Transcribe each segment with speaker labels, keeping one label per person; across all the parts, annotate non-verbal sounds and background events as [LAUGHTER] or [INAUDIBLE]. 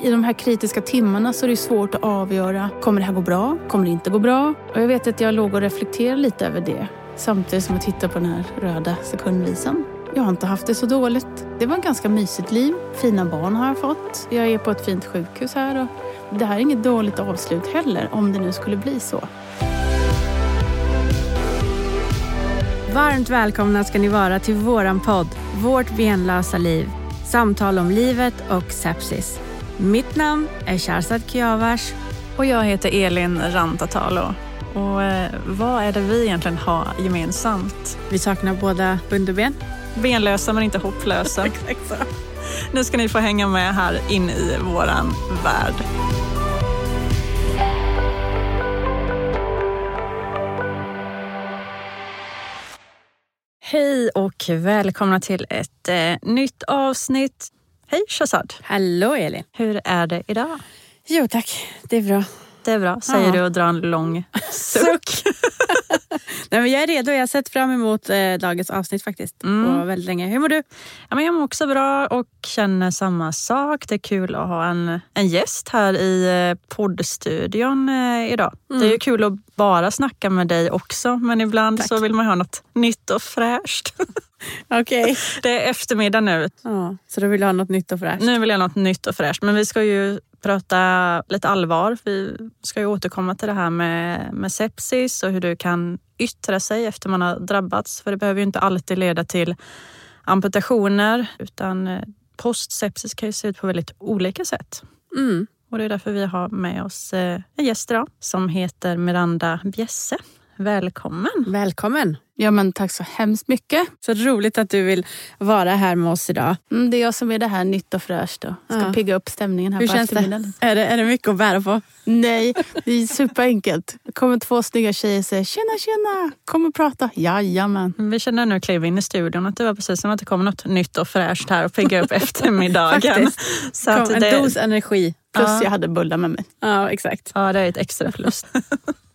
Speaker 1: I de här kritiska timmarna så är det svårt att avgöra, kommer det här gå bra? Kommer det inte gå bra? Och jag vet att jag låg och reflekterade lite över det samtidigt som jag tittade på den här röda sekundvisan. Jag har inte haft det så dåligt. Det var ett ganska mysigt liv. Fina barn har jag fått. Jag är på ett fint sjukhus här och det här är inget dåligt avslut heller om det nu skulle bli så.
Speaker 2: Varmt välkomna ska ni vara till våran podd Vårt benlösa liv. Samtal om livet och sepsis. Mitt namn är Sharzad Kiavars.
Speaker 3: Och jag heter Elin Rantatalo. Och eh, vad är det vi egentligen har gemensamt?
Speaker 2: Vi saknar båda underben.
Speaker 3: Benlösa men inte hopplösa. [LAUGHS]
Speaker 2: Exakt så.
Speaker 3: Nu ska ni få hänga med här in i våran värld. Hej och välkomna till ett eh, nytt avsnitt. Hej Shazad!
Speaker 2: Hallå Elin!
Speaker 3: Hur är det idag?
Speaker 2: Jo tack, det är bra.
Speaker 3: Det är bra, säger
Speaker 2: Ja.
Speaker 3: du och drar en lång suck. [LAUGHS]
Speaker 2: Nej, men jag är redo, jag har sett fram emot eh, dagens avsnitt faktiskt.
Speaker 3: Mm.
Speaker 2: Och väldigt länge. Hur mår du?
Speaker 3: Ja, men jag mår också bra och känner samma sak. Det är kul att ha en, en gäst här i eh, poddstudion eh, idag.
Speaker 2: Mm.
Speaker 3: Det är ju kul att bara snacka med dig också men ibland
Speaker 2: Tack.
Speaker 3: så vill man ha något nytt och fräscht. [LAUGHS]
Speaker 2: Okej.
Speaker 3: Det är eftermiddag nu.
Speaker 2: Ja, så då vill du ha något nytt och fräscht?
Speaker 3: Nu vill jag ha något nytt och fräscht men vi ska ju prata lite allvar. Vi ska ju återkomma till det här med, med sepsis och hur du kan yttra sig efter man har drabbats. För det behöver ju inte alltid leda till amputationer utan eh, postsepsis kan ju se ut på väldigt olika sätt.
Speaker 2: Mm.
Speaker 3: Och det är därför vi har med oss eh, en gäst idag som heter Miranda Bjesse. Välkommen!
Speaker 2: Välkommen!
Speaker 1: Ja, men tack så hemskt mycket.
Speaker 2: Så roligt att du vill vara här med oss idag.
Speaker 1: Mm, det är jag som är det här nytt och fräscht och ska
Speaker 2: Ja.
Speaker 1: pigga upp stämningen här
Speaker 2: Hur
Speaker 1: på
Speaker 2: känns det? Är det? Är det mycket att bära på?
Speaker 1: Nej, det är superenkelt. Det kommer två snygga tjejer och säger tjena tjena, kom och prata. Jajamän.
Speaker 3: Vi känner nu kliva in i studion att det var precis som att det kom något nytt och fräscht här och pigga upp [LAUGHS] eftermiddagen.
Speaker 2: Faktiskt.
Speaker 3: Så att
Speaker 2: Kom, en
Speaker 3: det,
Speaker 2: dos energi.
Speaker 1: Plus
Speaker 3: Ja.
Speaker 1: jag hade bullar med mig.
Speaker 2: Ja, exakt.
Speaker 3: ja, det är ett extra plus. [LAUGHS]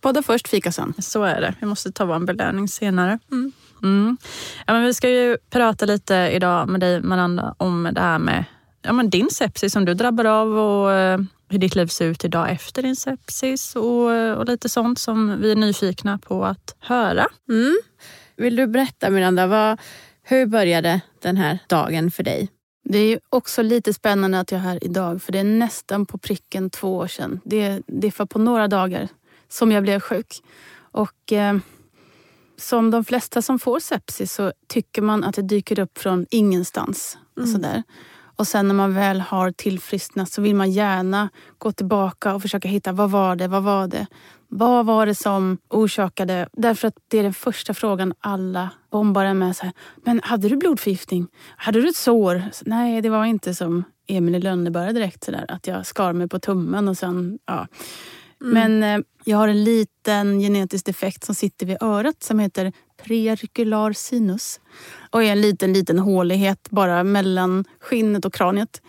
Speaker 1: Båda först, fika sen.
Speaker 3: Så är det. Vi måste ta vår belöning senare. Mm. Ja, men vi ska ju prata lite idag med dig Miranda om det här med ja, men din sepsis som du drabbade av och eh, hur ditt liv ser ut idag efter din sepsis och, eh, och lite sånt som vi är nyfikna på att höra.
Speaker 2: Mm. Vill du berätta Miranda, vad, hur började den här dagen för dig?
Speaker 1: Det är också lite spännande att jag är här idag för det är nästan på pricken två år sedan. Det, för på några dagar som jag blev sjuk. Och eh, som de flesta som får sepsis så tycker man att det dyker upp från ingenstans. Och, sådär. och sen när man väl har tillfrisknat så vill man gärna gå tillbaka och försöka hitta vad var det, vad var det? Vad var det som orsakade... Därför att det är den första frågan alla bombar en med. Så här, Men hade du blodförgiftning? Hade du ett sår? Så, Nej, det var inte som Emil i Lönneberga direkt. Så där, att jag skar mig på tummen och sen... Ja. Men eh, jag har en liten genetisk defekt som sitter vid örat som heter preauricular sinus. Och är en liten, liten hålighet bara mellan skinnet och kraniet.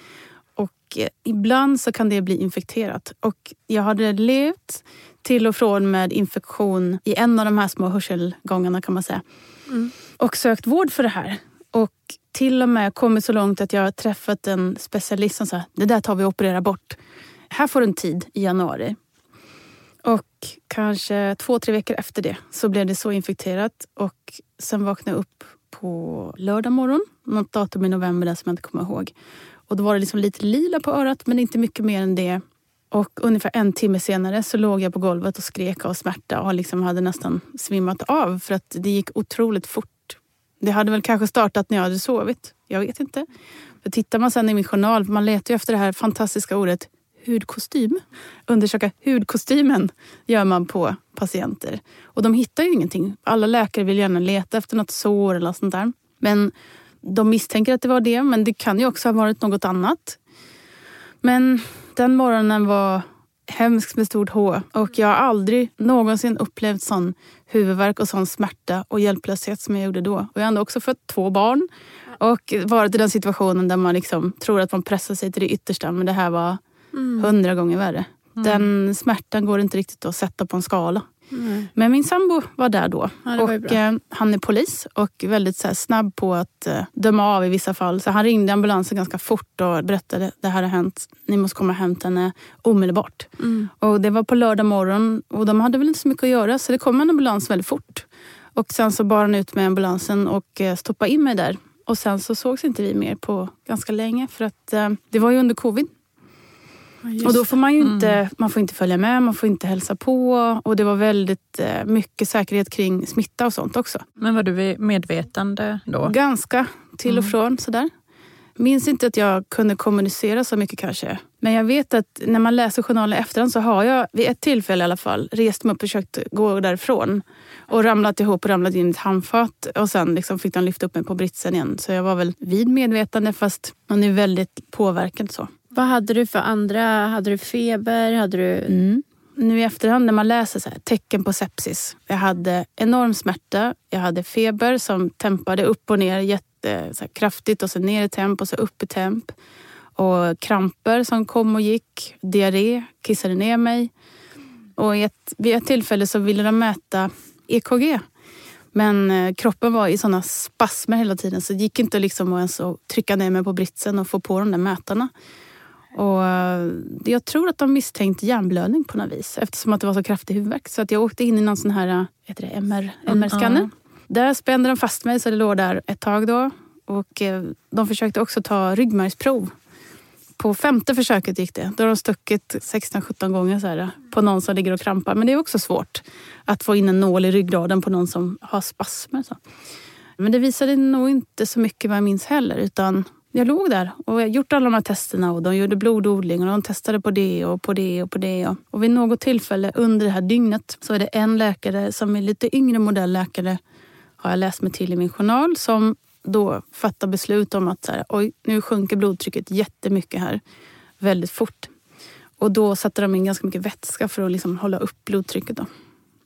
Speaker 1: Och eh, ibland så kan det bli infekterat. Och jag hade levt till och från med infektion i en av de här små hörselgångarna kan man säga. Och sökt vård för det här. Och till och med kommit så långt att jag har träffat en specialist som sa det där tar vi och opererar bort. Här får du en tid i januari. Och kanske två, tre veckor efter det så blev det så infekterat. Och sen vaknade jag upp på lördag morgon. Något datum i november där som jag inte kommer ihåg. Och då var det liksom lite lila på örat men inte mycket mer än det. Och ungefär en timme senare så låg jag på golvet och skrek av smärta och liksom hade nästan svimmat av för att det gick otroligt fort. Det hade väl kanske startat när jag hade sovit. Jag vet inte. För tittar man sen i min journal, man letar ju efter det här fantastiska ordet hudkostym. Undersöka hudkostymen gör man på patienter. Och de hittar ju ingenting. Alla läkare vill gärna leta efter något sår eller sånt där. Men de misstänker att det var det, men det kan ju också ha varit något annat. Men den morgonen var hemsk med stort H och jag har aldrig någonsin upplevt sån huvudvärk och sån smärta och hjälplöshet som jag gjorde då. Och jag har ändå också fött två barn och varit i den situationen där man liksom tror att man pressar sig till det yttersta men det här var hundra gånger värre. Den smärtan går inte riktigt att sätta på en skala.
Speaker 2: Mm.
Speaker 1: Men min sambo var där då.
Speaker 2: Ja, var
Speaker 1: och, eh, han är polis och väldigt så här, snabb på att eh, döma av i vissa fall. Så han ringde ambulansen ganska fort och berättade det här har hänt. Ni måste komma och hämta henne omedelbart.
Speaker 2: Mm.
Speaker 1: Och det var på lördag morgon och de hade väl inte så mycket att göra så det kom en ambulans väldigt fort. Och sen så bar han ut med ambulansen och eh, stoppade in mig där. Och sen så sågs inte vi mer på ganska länge för att eh, det var ju under covid. Och då får man ju inte,
Speaker 3: Mm.
Speaker 1: man får inte följa med, man får inte hälsa på. Och det var väldigt eh, mycket säkerhet kring smitta och sånt också.
Speaker 3: Men var du medvetande då?
Speaker 1: Ganska till och
Speaker 3: Mm.
Speaker 1: från sådär. Minns inte att jag kunde kommunicera så mycket kanske. Men jag vet att när man läser journalen efterhand så har jag vid ett tillfälle i alla fall rest mig upp och försökt gå därifrån. Och ramlat ihop och ramlat in i ett handfat. Och sen liksom fick de lyfta upp mig på britsen igen. Så jag var väl vid medvetande fast man är väldigt påverkad så.
Speaker 2: Vad hade du för andra? Hade du feber? Hade du...
Speaker 1: Mm. Nu i efterhand när man läser så här, tecken på sepsis. Jag hade enorm smärta. Jag hade feber som tempade upp och ner jätte, så här, kraftigt och så ner i temp och så upp i temp. Och kramper som kom och gick. Diarré, kissade ner mig. Och i ett, vid ett tillfälle så ville de mäta EKG. Men eh, kroppen var i såna spasmer hela tiden så det gick inte liksom att ens att trycka ner mig på britsen och få på de där mätarna. Och eh, jag tror att de misstänkte hjärnblödning på något vis eftersom att det var så kraftig huvudvärk. Så att jag åkte in i någon sån här eh, heter det, MR, MR-scanner.
Speaker 3: ja.
Speaker 1: Där spände de fast mig så det låg där ett tag då. Och eh, de försökte också ta ryggmärgsprov. På femte försöket gick det. Då har de stuckit 16-17 gånger så här, på någon som ligger och krampar. Men det är också svårt att få in en nål i ryggraden på någon som har spasmer. Så. Men det visade nog inte så mycket vad jag minns heller. Utan jag låg där och jag gjort alla de här testerna och de gjorde blododling och de testade på det och på det och på det. Och, vid något tillfälle under det här dygnet så är det en läkare som är lite yngre modellläkare har jag läst mig till i min journal som då fattar beslut om att så här, oj, nu sjunker blodtrycket jättemycket här väldigt fort. Och då satte de in ganska mycket vätska för att liksom hålla upp blodtrycket. Då.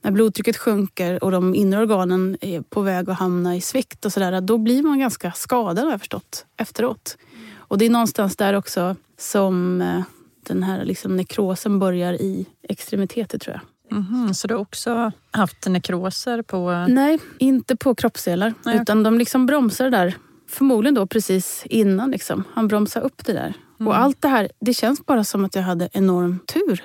Speaker 1: När blodtrycket sjunker och de inre organen är på väg att hamna i svikt och sådär, då blir man ganska skadad har jag förstått efteråt. Och det är någonstans där också som eh, den här liksom nekrosen börjar i extremiteter tror jag.
Speaker 3: Mhm, så du har också haft nekroser på...
Speaker 1: Nej, inte på kroppsdelar.
Speaker 3: Nej,
Speaker 1: utan de liksom bromsar där. Förmodligen då precis innan. Liksom. Han bromsar upp det där.
Speaker 3: Mm.
Speaker 1: Och allt det här, det känns bara som att jag hade enorm tur.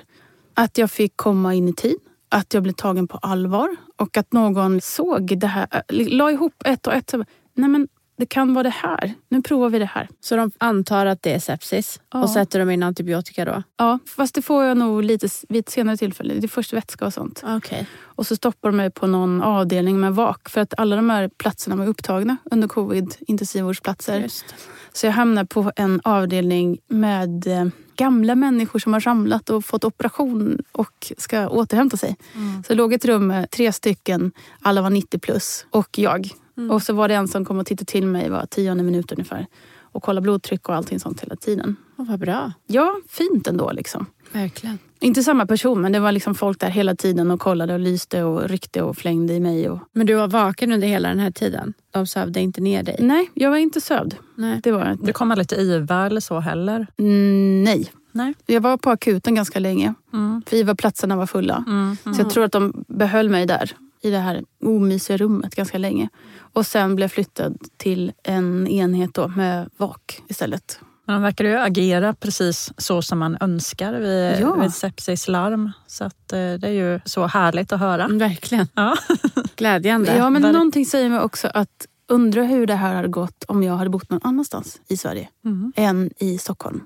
Speaker 1: Att jag fick komma in i tid. Att jag blev tagen på allvar. Och att någon såg det här. äh, La ihop ett och ett. Nej men det kan vara det här. Nu provar vi det här.
Speaker 2: Så de antar att det är sepsis
Speaker 1: Ja.
Speaker 2: och sätter de in antibiotika då?
Speaker 1: Ja, fast det får jag nog lite vid ett senare tillfälle. Det är först vätska och sånt.
Speaker 2: Okej.
Speaker 1: Och så stoppar de mig på någon avdelning med vak. För att alla de här platserna var upptagna under covid, intensivvårdsplatser.
Speaker 2: Just.
Speaker 1: Så jag hamnade på en avdelning med eh, gamla människor som har ramlat och fått operation och ska återhämta sig.
Speaker 3: Mm.
Speaker 1: Så det låg ett rum med tre stycken, alla var 90 plus och jag.
Speaker 2: Mm.
Speaker 1: Och så var det en som kom och tittade till mig var tionde minut ungefär. Och kollade blodtryck och allting sånt hela tiden.
Speaker 2: Åh, vad bra.
Speaker 1: Ja, fint ändå liksom.
Speaker 2: Verkligen.
Speaker 1: Inte samma person men det var liksom folk där hela tiden och kollade och lyste och ryckte och flängde i mig. Och...
Speaker 2: Men du var vaken under hela den här tiden? De sövde inte ner dig?
Speaker 1: Nej, jag var inte sövd.
Speaker 2: Nej.
Speaker 1: Det var inte.
Speaker 3: Du kom aldrig till IVA eller så heller?
Speaker 1: Mm, nej.
Speaker 3: Nej.
Speaker 1: Jag var på akuten ganska länge.
Speaker 3: Mm.
Speaker 1: För IVA-platserna var fulla.
Speaker 3: Mm.
Speaker 1: Så jag tror att de behöll mig där i det här omysiga rummet ganska länge. Och sen blev jag flyttad till en enhet då med vak istället.
Speaker 3: Men de verkar ju agera precis så som man önskar vid,
Speaker 1: Ja.
Speaker 3: vid sepsislarm. Så att, eh, det är ju så härligt att höra.
Speaker 2: Verkligen.
Speaker 3: Ja. [LAUGHS]
Speaker 2: Glädjande.
Speaker 1: Ja, men
Speaker 3: Ver-
Speaker 1: någonting säger mig också att undra hur det här hade gått om jag hade bott någon annanstans i Sverige
Speaker 3: Mm.
Speaker 1: än i Stockholm.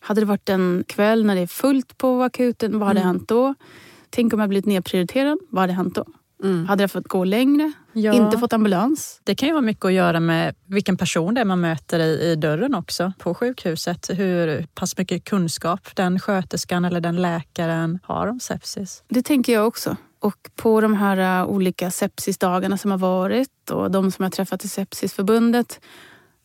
Speaker 1: Hade det varit en kväll när det är fullt på akuten, vad hade
Speaker 2: Mm.
Speaker 1: hänt då? Tänk om jag blivit nedprioriterad, vad hade hänt då?
Speaker 2: Mm.
Speaker 1: Hade jag fått gå längre?
Speaker 3: Ja.
Speaker 1: Inte fått ambulans?
Speaker 3: Det kan ju ha mycket att göra med vilken person det är man möter i, i dörren också på sjukhuset. Hur pass mycket kunskap den sköterskan eller den läkaren har om sepsis.
Speaker 1: Det tänker jag också. Och på de här uh, olika sepsisdagarna som har varit och de som jag träffat i Sepsisförbundet.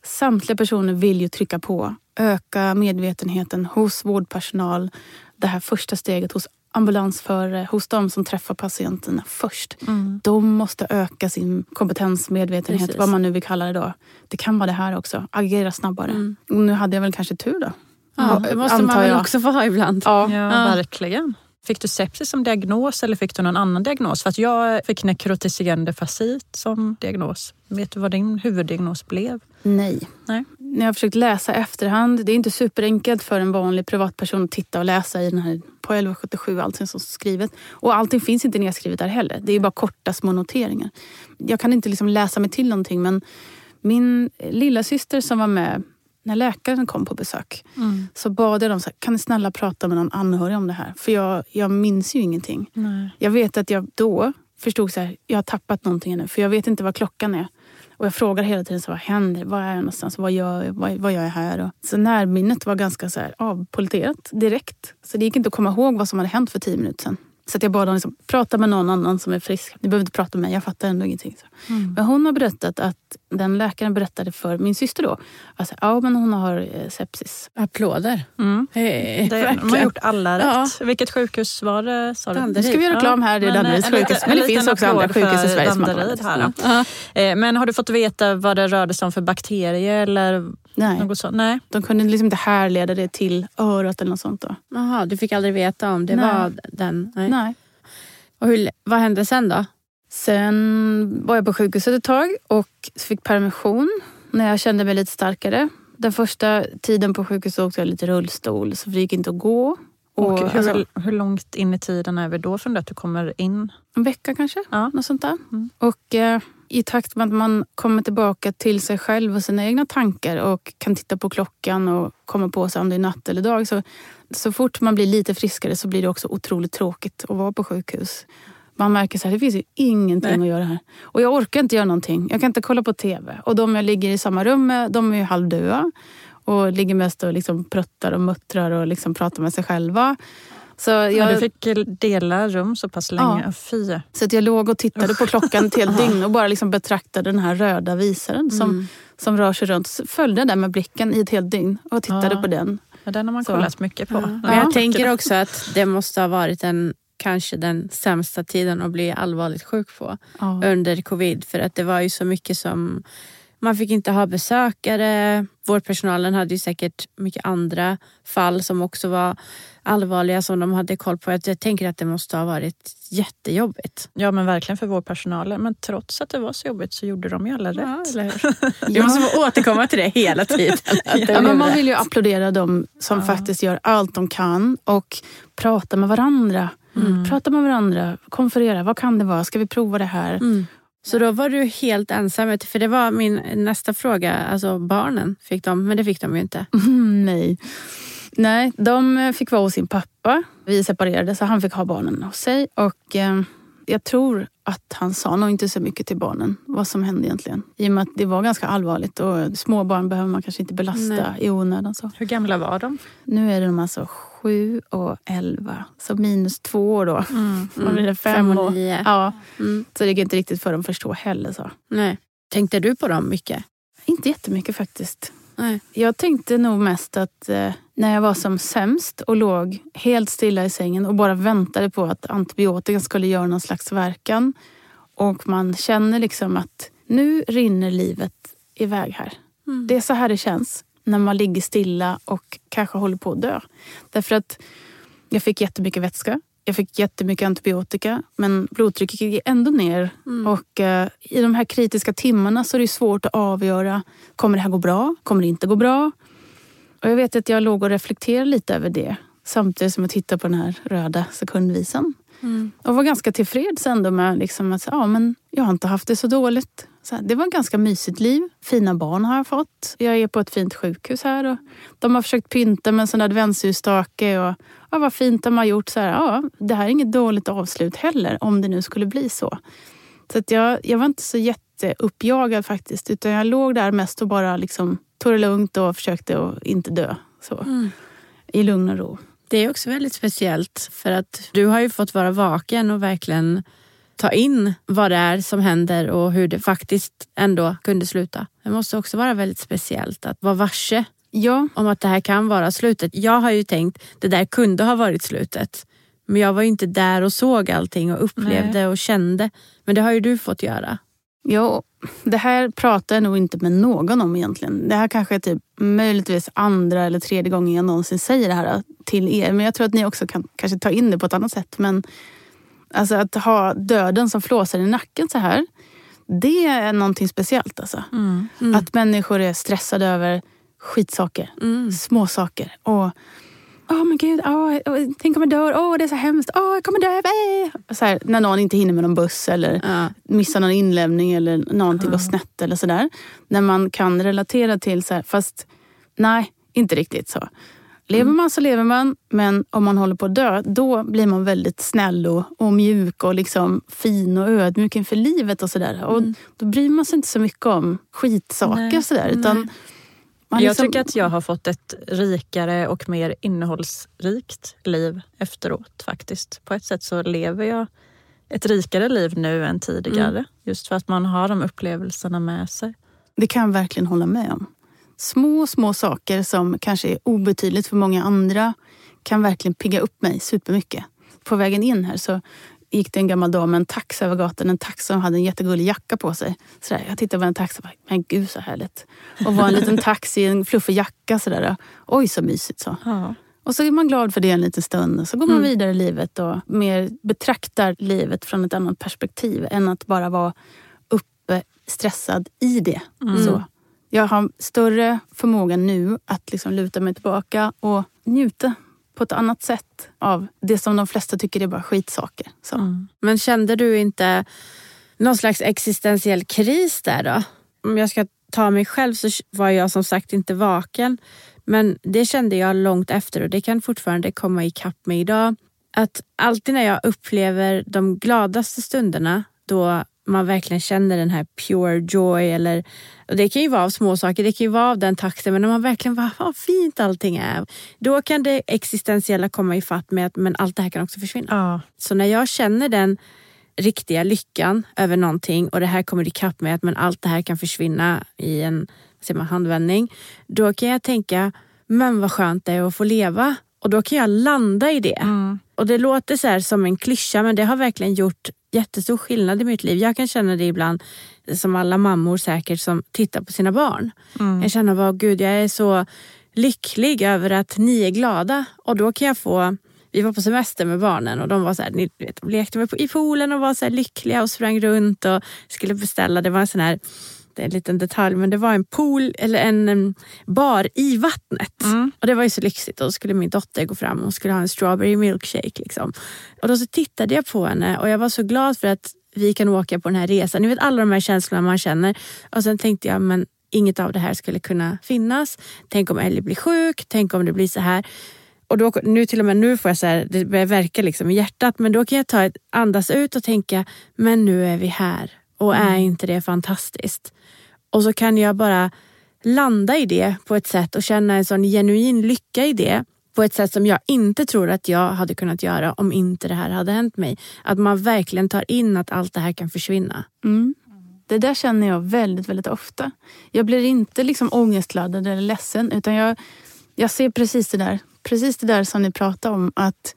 Speaker 1: Samtliga personer vill ju trycka på, öka medvetenheten hos vårdpersonal. Det här första steget hos ambulansförare, hos de som träffar patienterna först. De måste öka sin kompetens, medvetenhet,
Speaker 2: Precis.
Speaker 1: vad man nu vill kalla det då. Det kan vara det här också, agera snabbare.
Speaker 2: Mm.
Speaker 1: Nu hade jag väl kanske tur då.
Speaker 2: Ja, det måste man väl
Speaker 1: jag.
Speaker 2: också få ha ibland.
Speaker 1: Ja.
Speaker 3: Ja,
Speaker 2: Ja.
Speaker 3: verkligen. Fick du sepsis som diagnos eller fick du någon annan diagnos? För att jag fick nekrotiserande fascit som diagnos. Vet du vad din huvuddiagnos blev?
Speaker 1: Nej.
Speaker 3: Nej.
Speaker 1: När jag har försökt läsa efterhand, det är inte superenkelt för en vanlig privatperson att titta och läsa i den här på 1177 allting som är skrivet. Och allting finns inte nedskrivet där heller. Det är bara korta små noteringar. Jag kan inte liksom läsa mig till någonting men min lilla syster som var med när läkaren kom på besök
Speaker 3: Mm.
Speaker 1: så bad jag dem, så här, kan ni snälla prata med någon anhörig om det här? För jag, jag minns ju ingenting.
Speaker 3: Nej.
Speaker 1: Jag vet att jag då förstod så här, jag har tappat någonting nu för jag vet inte vad klockan är. Och jag frågar hela tiden, så, vad händer? vad är jag någonstans? Vad gör? Vad, vad gör jag här? Och, så närminnet var ganska så här, avpoliterat direkt. Så det gick inte att komma ihåg vad som hade hänt för tio minuter sedan. Så att jag bad dem liksom, prata med någon annan som är frisk. Ni behöver inte prata med mig, jag fattar ändå ingenting. Så.
Speaker 3: Mm.
Speaker 1: Men hon har berättat att den läkaren berättade för min syster då. Alltså, ja, men hon har eh, sepsis.
Speaker 2: Applåder.
Speaker 3: Mm.
Speaker 2: Hej,
Speaker 3: Det, de har gjort alla
Speaker 2: Ja.
Speaker 3: rätt. Vilket sjukhus var det? Sa du?
Speaker 1: Nu ska vi göra reklam här, det är Danderyds
Speaker 3: eh, en
Speaker 1: sjukhus. Men det finns också andra sjukhus i Sverige som har
Speaker 3: här.
Speaker 2: Ja.
Speaker 3: Eh, Men har du fått veta vad det rörde sig om för bakterie eller
Speaker 1: Nej,
Speaker 3: något sånt? Nej.
Speaker 1: de kunde liksom inte härleda det till örat eller något sånt. Då.
Speaker 2: Jaha, du fick aldrig veta om det
Speaker 1: Nej.
Speaker 2: var den? Nej.
Speaker 1: Nej.
Speaker 2: Och hur, vad hände sen då?
Speaker 1: Sen var jag på sjukhuset ett tag och fick permission när jag kände mig lite starkare. Den första tiden på sjukhuset åkte jag lite rullstol så det gick inte att gå.
Speaker 3: Och,
Speaker 1: Och,
Speaker 3: hur,
Speaker 1: alltså,
Speaker 3: hur långt in i tiden är vi då från det att du kommer in?
Speaker 1: en vecka kanske,
Speaker 3: Ja.
Speaker 1: något sånt där.
Speaker 3: Mm.
Speaker 1: Och eh, i takt med att man kommer tillbaka till sig själv och sina egna tankar och kan titta på klockan och komma på sig om det är natt eller dag. Så, så fort man blir lite friskare så blir det också otroligt tråkigt att vara på sjukhus. Man märker att det finns ju ingenting
Speaker 2: Nej.
Speaker 1: att göra här. Och jag orkar inte göra någonting. Jag kan inte kolla på TV. Och de jag ligger i samma rum med, de är ju halvdöda. Och ligger mest och liksom pruttar och muttrar och liksom pratar med sig själva. Så
Speaker 3: Ja,
Speaker 1: jag,
Speaker 3: du fick dela rum så pass länge.
Speaker 1: Ja.
Speaker 3: Fy.
Speaker 1: så att jag låg och tittade på klockan ett helt [LAUGHS] dygn och bara liksom betraktade den här röda visaren som,
Speaker 2: Mm.
Speaker 1: som rör sig runt. Så Följde den där med blicken i ett helt dygn och tittade
Speaker 3: Ja.
Speaker 1: på den.
Speaker 3: Ja, den har man
Speaker 1: Så.
Speaker 3: kollat mycket på.
Speaker 2: Ja. Men jag tänker också att det måste ha varit en, kanske den sämsta tiden att bli allvarligt sjuk på under covid. För att det var ju så mycket som... Man fick inte ha besökare. Vårdpersonalen hade ju säkert mycket andra fall som också var allvarliga som de hade koll på. Jag tänker att det måste ha varit jättejobbigt.
Speaker 3: Ja men verkligen för vårdpersonalen. Men trots att det var så jobbigt så gjorde de ju alla rätt. [LAUGHS]
Speaker 2: Ja? Vi måste få återkomma till det hela tiden. [LAUGHS]
Speaker 1: Ja, men man vill ju applådera dem som
Speaker 3: Ja.
Speaker 1: faktiskt gör allt de kan och prata med varandra.
Speaker 3: Mm.
Speaker 1: Prata med varandra, konferera. Vad kan det vara? Ska vi prova det här?
Speaker 2: Mm. Så då var du helt ensam? För det var min nästa fråga. Alltså barnen, fick de, men det fick de ju inte.
Speaker 1: Mm, nej. Nej, de fick vara hos sin pappa. Vi separerade så han fick ha barnen hos sig. Och eh, jag tror att han sa nog inte så mycket till barnen vad som hände egentligen. I och med att det var ganska allvarligt och små barn behöver man kanske inte belasta
Speaker 2: Nej.
Speaker 1: i onödan. Så.
Speaker 3: Hur gamla var de?
Speaker 1: Nu är de alltså sju och elva. Så minus två år då.
Speaker 3: Mm. [LAUGHS]
Speaker 1: Det? Fem,
Speaker 2: och
Speaker 1: år?
Speaker 2: nio.
Speaker 1: Ja,
Speaker 2: Mm.
Speaker 1: så det gick inte riktigt för dem att förstå heller. Så.
Speaker 2: Nej. Tänkte du på dem mycket?
Speaker 1: Inte jättemycket faktiskt.
Speaker 2: Nej.
Speaker 1: Jag tänkte nog mest att eh, när jag var som sämst och låg helt stilla i sängen och bara väntade på att antibiotika skulle göra någon slags verkan och man känner liksom att nu rinner livet iväg här.
Speaker 2: Mm.
Speaker 1: Det är så här det känns när man ligger stilla och kanske håller på att dö. Därför att jag fick jättemycket vätska. Jag fick jättemycket antibiotika men blodtrycket gick ändå ner.
Speaker 2: Mm.
Speaker 1: Och eh, i de här kritiska timmarna så är det svårt att avgöra. Kommer det här gå bra? Kommer det inte gå bra? Och jag vet att jag låg och reflekterade lite över det. Samtidigt som jag tittade på den här röda sekundvisan.
Speaker 2: Mm.
Speaker 1: Och var ganska tillfreds ändå med liksom att ja, men jag har inte haft det så dåligt. Så här, det var ett ganska mysigt liv. Fina barn har jag fått. Jag är på ett fint sjukhus här. Och de har försökt pynta med en sån adventsljusstake. Och ja, vad fint de har gjort. Så här, ja, det här är inget dåligt avslut heller, om det nu skulle bli så. Så att jag, jag var inte så jätteuppjagad faktiskt. Utan jag låg där mest och bara liksom tog det lugnt och försökte att inte dö. Så,
Speaker 2: Mm.
Speaker 1: I lugn och ro.
Speaker 2: Det är också väldigt speciellt för att du har ju fått vara vaken och verkligen ta in vad det är som händer och hur det faktiskt ändå kunde sluta. Det måste också vara väldigt speciellt att vara varse
Speaker 1: Ja,
Speaker 2: om att det här kan vara slutet. Jag har ju tänkt det där kunde ha varit slutet. Men jag var ju inte där och såg allting och upplevde och kände. Men det har ju du fått göra.
Speaker 1: Ja, det här pratar jag nog inte med någon om egentligen. Det här kanske är typ möjligtvis andra eller tredje gången jag någonsin säger det här till er. Men jag tror att ni också kan kanske ta in det på ett annat sätt. Men alltså att ha döden som flåsar i nacken så här. Det är någonting speciellt alltså. Mm. Mm. Att människor är stressade över skitsaker, mm. små saker. Och Åh oh, men gud, oh, tänk om jag dör, åh oh, det är så hemskt, åh oh, jag kommer dö. Så här, när någon inte hinner med någon buss eller ja. missar någon inlämning eller någonting ja. går snett eller sådär. När man kan relatera till så här, fast nej, inte riktigt så. Lever mm. man så lever man, men om man håller på att dö, då blir man väldigt snäll och, och mjuk och liksom fin och ödmjuk inför livet och sådär. Mm. Och då bryr man sig inte så mycket om skitsaker nej, sådär. Utan nej
Speaker 3: man jag liksom... tycker att jag har fått ett rikare och mer innehållsrikt liv efteråt faktiskt. På ett sätt så lever jag ett rikare liv nu än tidigare. Mm. Just för att man har de upplevelserna med sig.
Speaker 1: Det kan jag verkligen hålla med om. Små, små saker som kanske är obetydligt för många andra kan verkligen pigga upp mig supermycket. På vägen in här så gick det en gammal dam med en tax över gatan. En tax som hade en jättegullig jacka på sig. Så där, jag tittade på en tax och bara, men gud så härligt. Och var en liten tax i en fluffig jacka. Så där. Oj så mysigt så. Ja. Och så är man glad för det en liten stund. Och så går man mm. vidare i livet och mer betraktar livet från ett annat perspektiv. Än att bara vara uppe stressad i det. Mm. Så. Jag har större förmåga nu att liksom luta mig tillbaka och njuta på ett annat sätt av det som de flesta tycker är bara skitsaker. Så. Mm.
Speaker 2: Men kände du inte någon slags existentiell kris där då? Om jag ska ta mig själv så var jag som sagt inte vaken. Men det kände jag långt efter och det kan fortfarande komma ikapp mig idag. Att alltid när jag upplever de gladaste stunderna då man verkligen känner den här pure joy. Eller, och det kan ju vara av små saker, det kan ju vara av den takten, men när man verkligen bara, vad fint allting är. Då kan det existentiella komma ifatt med att men allt det här kan också försvinna. Ja. Så när jag känner den riktiga lyckan över någonting och det här kommer ikapp med att men allt det här kan försvinna i en säger man, handvändning. Då kan jag tänka, men vad skönt det är att få leva. Och då kan jag landa i det. Mm. Och det låter så som en klyscha men det har verkligen gjort jättestor skillnad i mitt liv. Jag kan känna det ibland, som alla mammor säkert, som tittar på sina barn. Mm. Jag känner bara, gud jag är så lycklig över att ni är glada. Och då kan jag få vi var på semester med barnen och de var så här, ni vet, de lekte med i poolen och var så lyckliga och sprang runt och skulle beställa. Det var en sån här en liten detalj, men det var en pool eller en bar i vattnet. Mm. Och Det var ju så lyxigt. Och då skulle min dotter gå fram och skulle ha en strawberry milkshake. Liksom. Och Då så tittade jag på henne och jag var så glad för att vi kan åka på den här resan. Ni vet alla de här känslorna man känner. Och Sen tänkte jag, men inget av det här skulle kunna finnas. Tänk om Ellie blir sjuk, tänk om det blir så här. Och då, nu till och med nu får jag så här, det börjar verka liksom i hjärtat, men då kan jag ta ett andas ut och tänka, men nu är vi här. Och är mm. inte det fantastiskt? Och så kan jag bara landa i det på ett sätt och känna en sån genuin lycka i det på ett sätt som jag inte tror att jag hade kunnat göra om inte det här hade hänt mig. Att man verkligen tar in att allt det här kan försvinna.
Speaker 1: Mm. Det där känner jag väldigt, väldigt ofta. Jag blir inte liksom ångestladdad eller ledsen utan jag, jag ser precis det där. Precis det där som ni pratar om. Att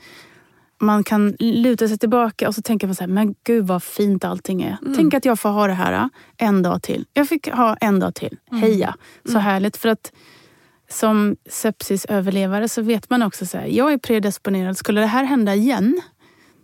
Speaker 1: man kan luta sig tillbaka och så tänker man så här, men gud vad fint allting är. Mm. Tänk att jag får ha det här en dag till. Jag fick ha en dag till. Mm. Heja! Så mm. härligt. För att som sepsisöverlevare så vet man också så här, jag är predisponerad. Skulle det här hända igen,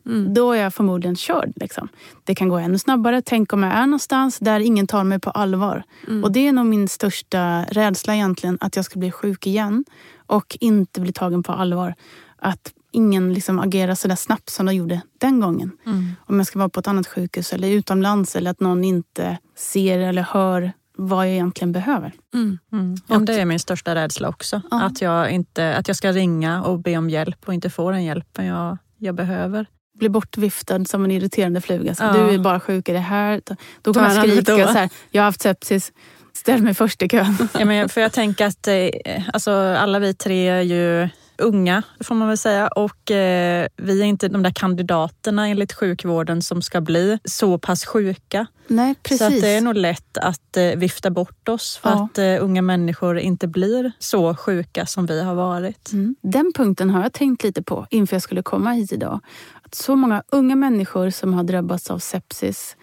Speaker 1: mm. då är jag förmodligen körd. Liksom. Det kan gå ännu snabbare. Tänk om jag är någonstans där ingen tar mig på allvar. Mm. Och det är nog min största rädsla egentligen, att jag ska bli sjuk igen och inte bli tagen på allvar. Att ingen liksom agerar så där snabbt som de gjorde den gången. Mm. Om jag ska vara på ett annat sjukhus eller utomlands eller att någon inte ser eller hör vad jag egentligen behöver.
Speaker 3: Mm. Mm. Ja, det är min största rädsla också. Ja. Att, jag inte, att jag ska ringa och be om hjälp och inte få den hjälpen jag, jag behöver.
Speaker 1: Bli bortviftad som en irriterande fluga. Så ja. Du är bara sjuk i det här. Då kommer jag skrika så här, jag har haft sepsis. Ställ mig först i kön.
Speaker 3: Ja, men för jag tänker att eh, alltså, alla vi tre är ju unga, får man väl säga. Och eh, vi är inte de där kandidaterna enligt sjukvården som ska bli så pass sjuka.
Speaker 1: Nej, precis. Så
Speaker 3: det är nog lätt att eh, vifta bort oss för ja. att eh, unga människor inte blir så sjuka som vi har varit.
Speaker 1: Mm. Den punkten har jag tänkt lite på inför jag skulle komma hit idag. Att så många unga människor som har drabbats av sepsis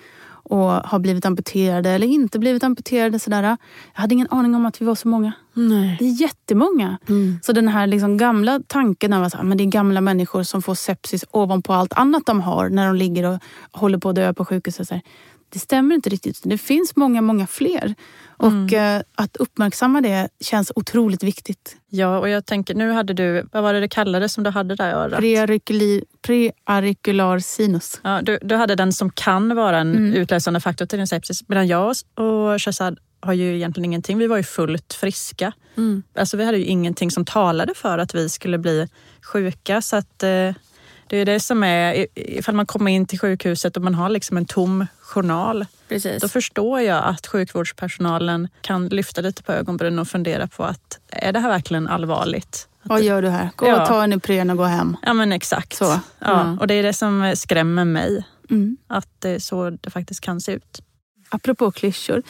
Speaker 1: och har blivit amputerade eller inte blivit amputerade. Sådär. Jag hade ingen aning om att vi var så många.
Speaker 2: Nej.
Speaker 1: Det är jättemånga.
Speaker 2: Mm.
Speaker 1: Så den här liksom gamla tanken av att men det är gamla människor som får sepsis ovanpå allt annat de har när de ligger och håller på att dö på sjukhuset. Det stämmer inte riktigt. Det finns många, många fler. Och eh, att uppmärksamma det känns otroligt viktigt.
Speaker 3: Ja, och jag tänker, nu hade du, vad var det det kallades som du hade där i örat?
Speaker 1: Preauricular sinus.
Speaker 3: Ja, du, du hade den som kan vara en
Speaker 1: Mm.
Speaker 3: utlösande faktor till din sepsis. Medan jag och Shazad har ju egentligen ingenting. Vi var ju fullt friska.
Speaker 2: Mm.
Speaker 3: Alltså vi hade ju ingenting som talade för att vi skulle bli sjuka. Så att, eh, det är det som är, ifall man kommer in till sjukhuset och man har liksom en tom journal.
Speaker 2: Precis.
Speaker 3: Då förstår jag att sjukvårdspersonalen kan lyfta lite på ögonbrynen och fundera på att är det här verkligen allvarligt? Att
Speaker 1: Vad gör du här? Gå
Speaker 3: Ja.
Speaker 1: och ta en Ipren och gå hem.
Speaker 3: Ja men exakt.
Speaker 1: Så.
Speaker 3: Ja,
Speaker 1: Mm.
Speaker 3: Och det är det som skrämmer mig.
Speaker 1: Mm.
Speaker 3: Att det är så det faktiskt kan se ut.
Speaker 1: Apropå klyschor.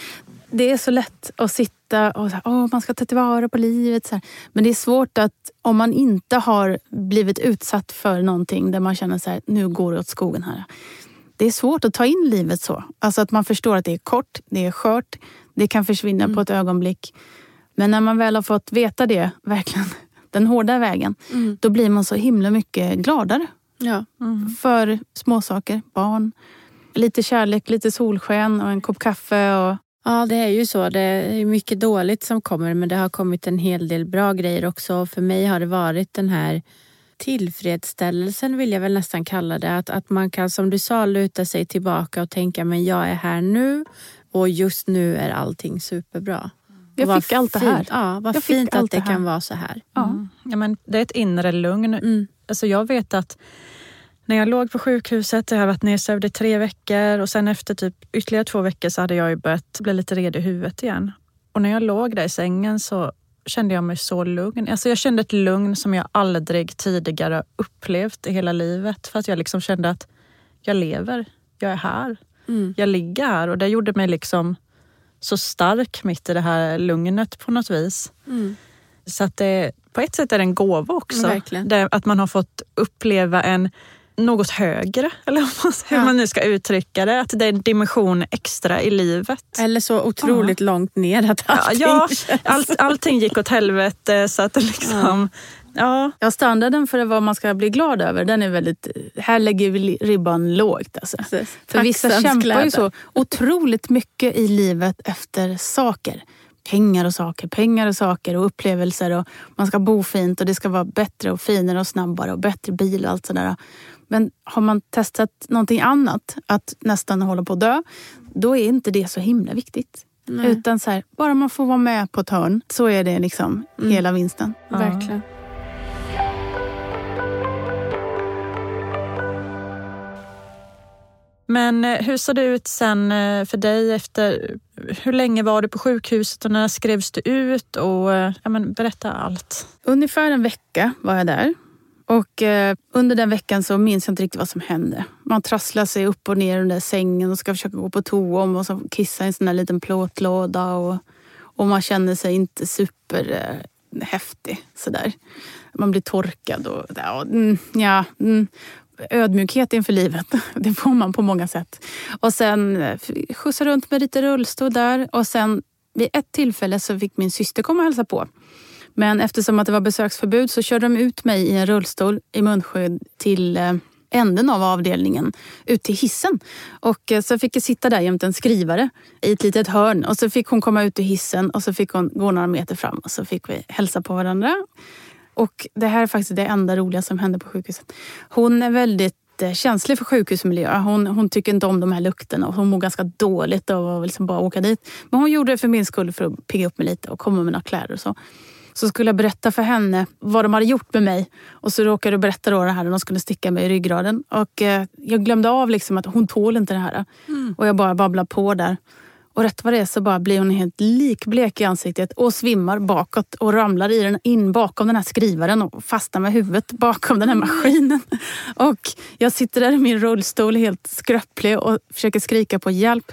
Speaker 1: Det är så lätt att sitta och säga att man ska ta tillvara på livet. Så här. Men det är svårt att om man inte har blivit utsatt för någonting där man känner så här, nu går det åt skogen här. Det är svårt att ta in livet så. Alltså att man förstår att det är kort, det är skört, det kan försvinna på ett ögonblick. Men när man väl har fått veta det, [LAUGHS] verkligen den hårda vägen,
Speaker 2: Mm.
Speaker 1: då blir man så himla mycket gladare
Speaker 2: Ja.
Speaker 1: för småsaker, barn, lite kärlek, lite solsken och en kopp kaffe. Och,
Speaker 2: ja, det är ju så. Det är mycket dåligt som kommer men det har kommit en hel del bra grejer också. För mig har det varit den här tillfredsställelsen vill jag väl nästan kalla det. Att, att man kan som du sa luta sig tillbaka och tänka men jag är här nu och just nu är allting superbra.
Speaker 1: Jag fick allt det här.
Speaker 2: Fint, ja, vad
Speaker 1: Jag fick
Speaker 2: fint
Speaker 1: allt
Speaker 2: att det
Speaker 1: det
Speaker 2: kan vara så här.
Speaker 1: ja.
Speaker 3: Mm. Ja, men det är ett inre lugn.
Speaker 2: Mm.
Speaker 3: Alltså jag vet att när jag låg på sjukhuset, jag hade varit nedsövd i tre veckor och sen efter typ ytterligare två veckor så hade jag ju börjat bli lite red i huvudet igen. Och när jag låg där i sängen så kände jag mig så lugn. Alltså jag kände ett lugn som jag aldrig tidigare upplevt i hela livet. För att jag liksom kände att jag lever, jag är här,
Speaker 2: Mm.
Speaker 3: jag ligger här. Och det gjorde mig liksom så stark mitt i det här lugnet på något vis.
Speaker 2: Mm.
Speaker 3: Så att det, på ett sätt är det en gåva också.
Speaker 2: Mm,
Speaker 3: att man har fått uppleva en något högre, [LAUGHS] eller hur man- hur
Speaker 2: Ja.
Speaker 3: man nu ska uttrycka det. Att det är en dimension extra i livet.
Speaker 2: Eller så otroligt långt ner att
Speaker 3: Ja,
Speaker 2: allting
Speaker 3: ja,
Speaker 2: känns-
Speaker 3: allt, allting gick åt helvete så att det liksom... Ja.
Speaker 1: Ja, standarden för vad man ska bli glad över, den är väldigt... Här lägger vi ribban lågt. Alltså.
Speaker 2: Precis.
Speaker 1: För vissa kämpar
Speaker 2: kläder.
Speaker 1: ju så otroligt mycket i livet efter saker. Pengar och saker, pengar och saker och upplevelser. Och man ska bo fint och det ska vara bättre och finare och snabbare och bättre bil och allt sådär. Men har man testat någonting annat, att nästan hålla på att dö, då är inte det så himla viktigt.
Speaker 2: Nej.
Speaker 1: Utan så här, bara man får vara med på ett hörn så är det liksom
Speaker 2: Mm.
Speaker 1: hela vinsten.
Speaker 2: Verkligen.
Speaker 3: Men eh, hur såg det ut sen eh, för dig efter... Hur länge var du på sjukhuset och när skrevs du ut? Och, eh, ja, men, berätta allt.
Speaker 1: Ungefär en vecka var jag där. Och eh, under den veckan så minns jag inte riktigt vad som hände. Man trasslar sig upp och ner under sängen och ska försöka gå på toa och så kissa i en sån där liten plåtlåda. Och, och man känner sig inte superhäftig eh, sådär. Man blir torkad och ja, mm, ja mm, ödmjukhet inför livet. [LAUGHS] Det får man på många sätt. Och sen eh, skjutsa runt med lite rullstol där och sen vid ett tillfälle så fick min syster komma och hälsa på. Men eftersom att det var besöksförbud så körde de ut mig i en rullstol i munskydd till eh, änden av avdelningen, ut till hissen. Och eh, så fick jag sitta där jämte en skrivare i ett litet hörn. Och så fick hon komma ut ur hissen och så fick hon gå några meter fram och så fick vi hälsa på varandra. Och det här är faktiskt det enda roliga som hände på sjukhuset. Hon är väldigt eh, känslig för sjukhusmiljö. Hon, hon tycker inte om de här lukterna och hon mår ganska dåligt av att liksom bara åka dit. Men hon gjorde det för min skull för att pigga upp mig lite och komma med några kläder och så. Så skulle jag berätta för henne vad de hade gjort med mig. Och så råkade jag berätta då det här när de skulle sticka mig i ryggraden. Och eh, jag glömde av liksom att hon tål inte det här. Och jag bara babblar på där. Och rätt vad det är så bara blir hon helt likblek i ansiktet och svimmar bakåt och ramlar i den, in bakom den här skrivaren och fastnar med huvudet bakom den här maskinen. [LAUGHS] Och jag sitter där i min rullstol helt skröplig och försöker skrika på hjälp.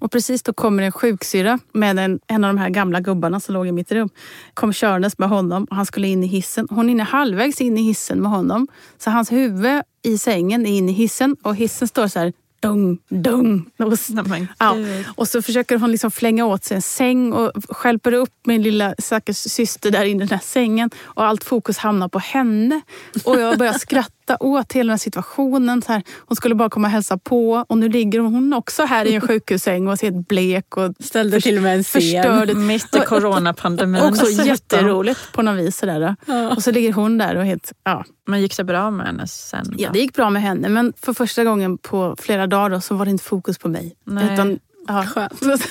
Speaker 1: Och precis då kommer en sjuksyra med en, en av de här gamla gubbarna som låg i mitt rum. Kom körandes med honom och han skulle in i hissen. Hon är halvvägs in i hissen med honom. Så hans huvud i sängen är inne i hissen och hissen står så här dung, dung. Och, ja. och så försöker hon liksom flänga åt sig en säng och skälper upp min lilla stackars syster där i den här sängen. Och allt fokus hamnar på henne. Och jag börjar skratta åt hela den här situationen. Så här, hon skulle bara komma och hälsa på och nu ligger hon också här i en [LAUGHS] sjukhussäng och ser blek och
Speaker 2: ställde till med en scen.
Speaker 3: Mitt i coronapandemin.
Speaker 1: Också [LAUGHS] jätteroligt på något vis. Sådär. Ja. Och så ligger hon där och helt... Ja.
Speaker 3: Men gick det bra med henne sen?
Speaker 1: Ja, det gick bra med henne. Men för första gången på flera dagar så var det inte fokus på mig.
Speaker 3: Nej.
Speaker 1: Utan, ja.
Speaker 3: Skönt.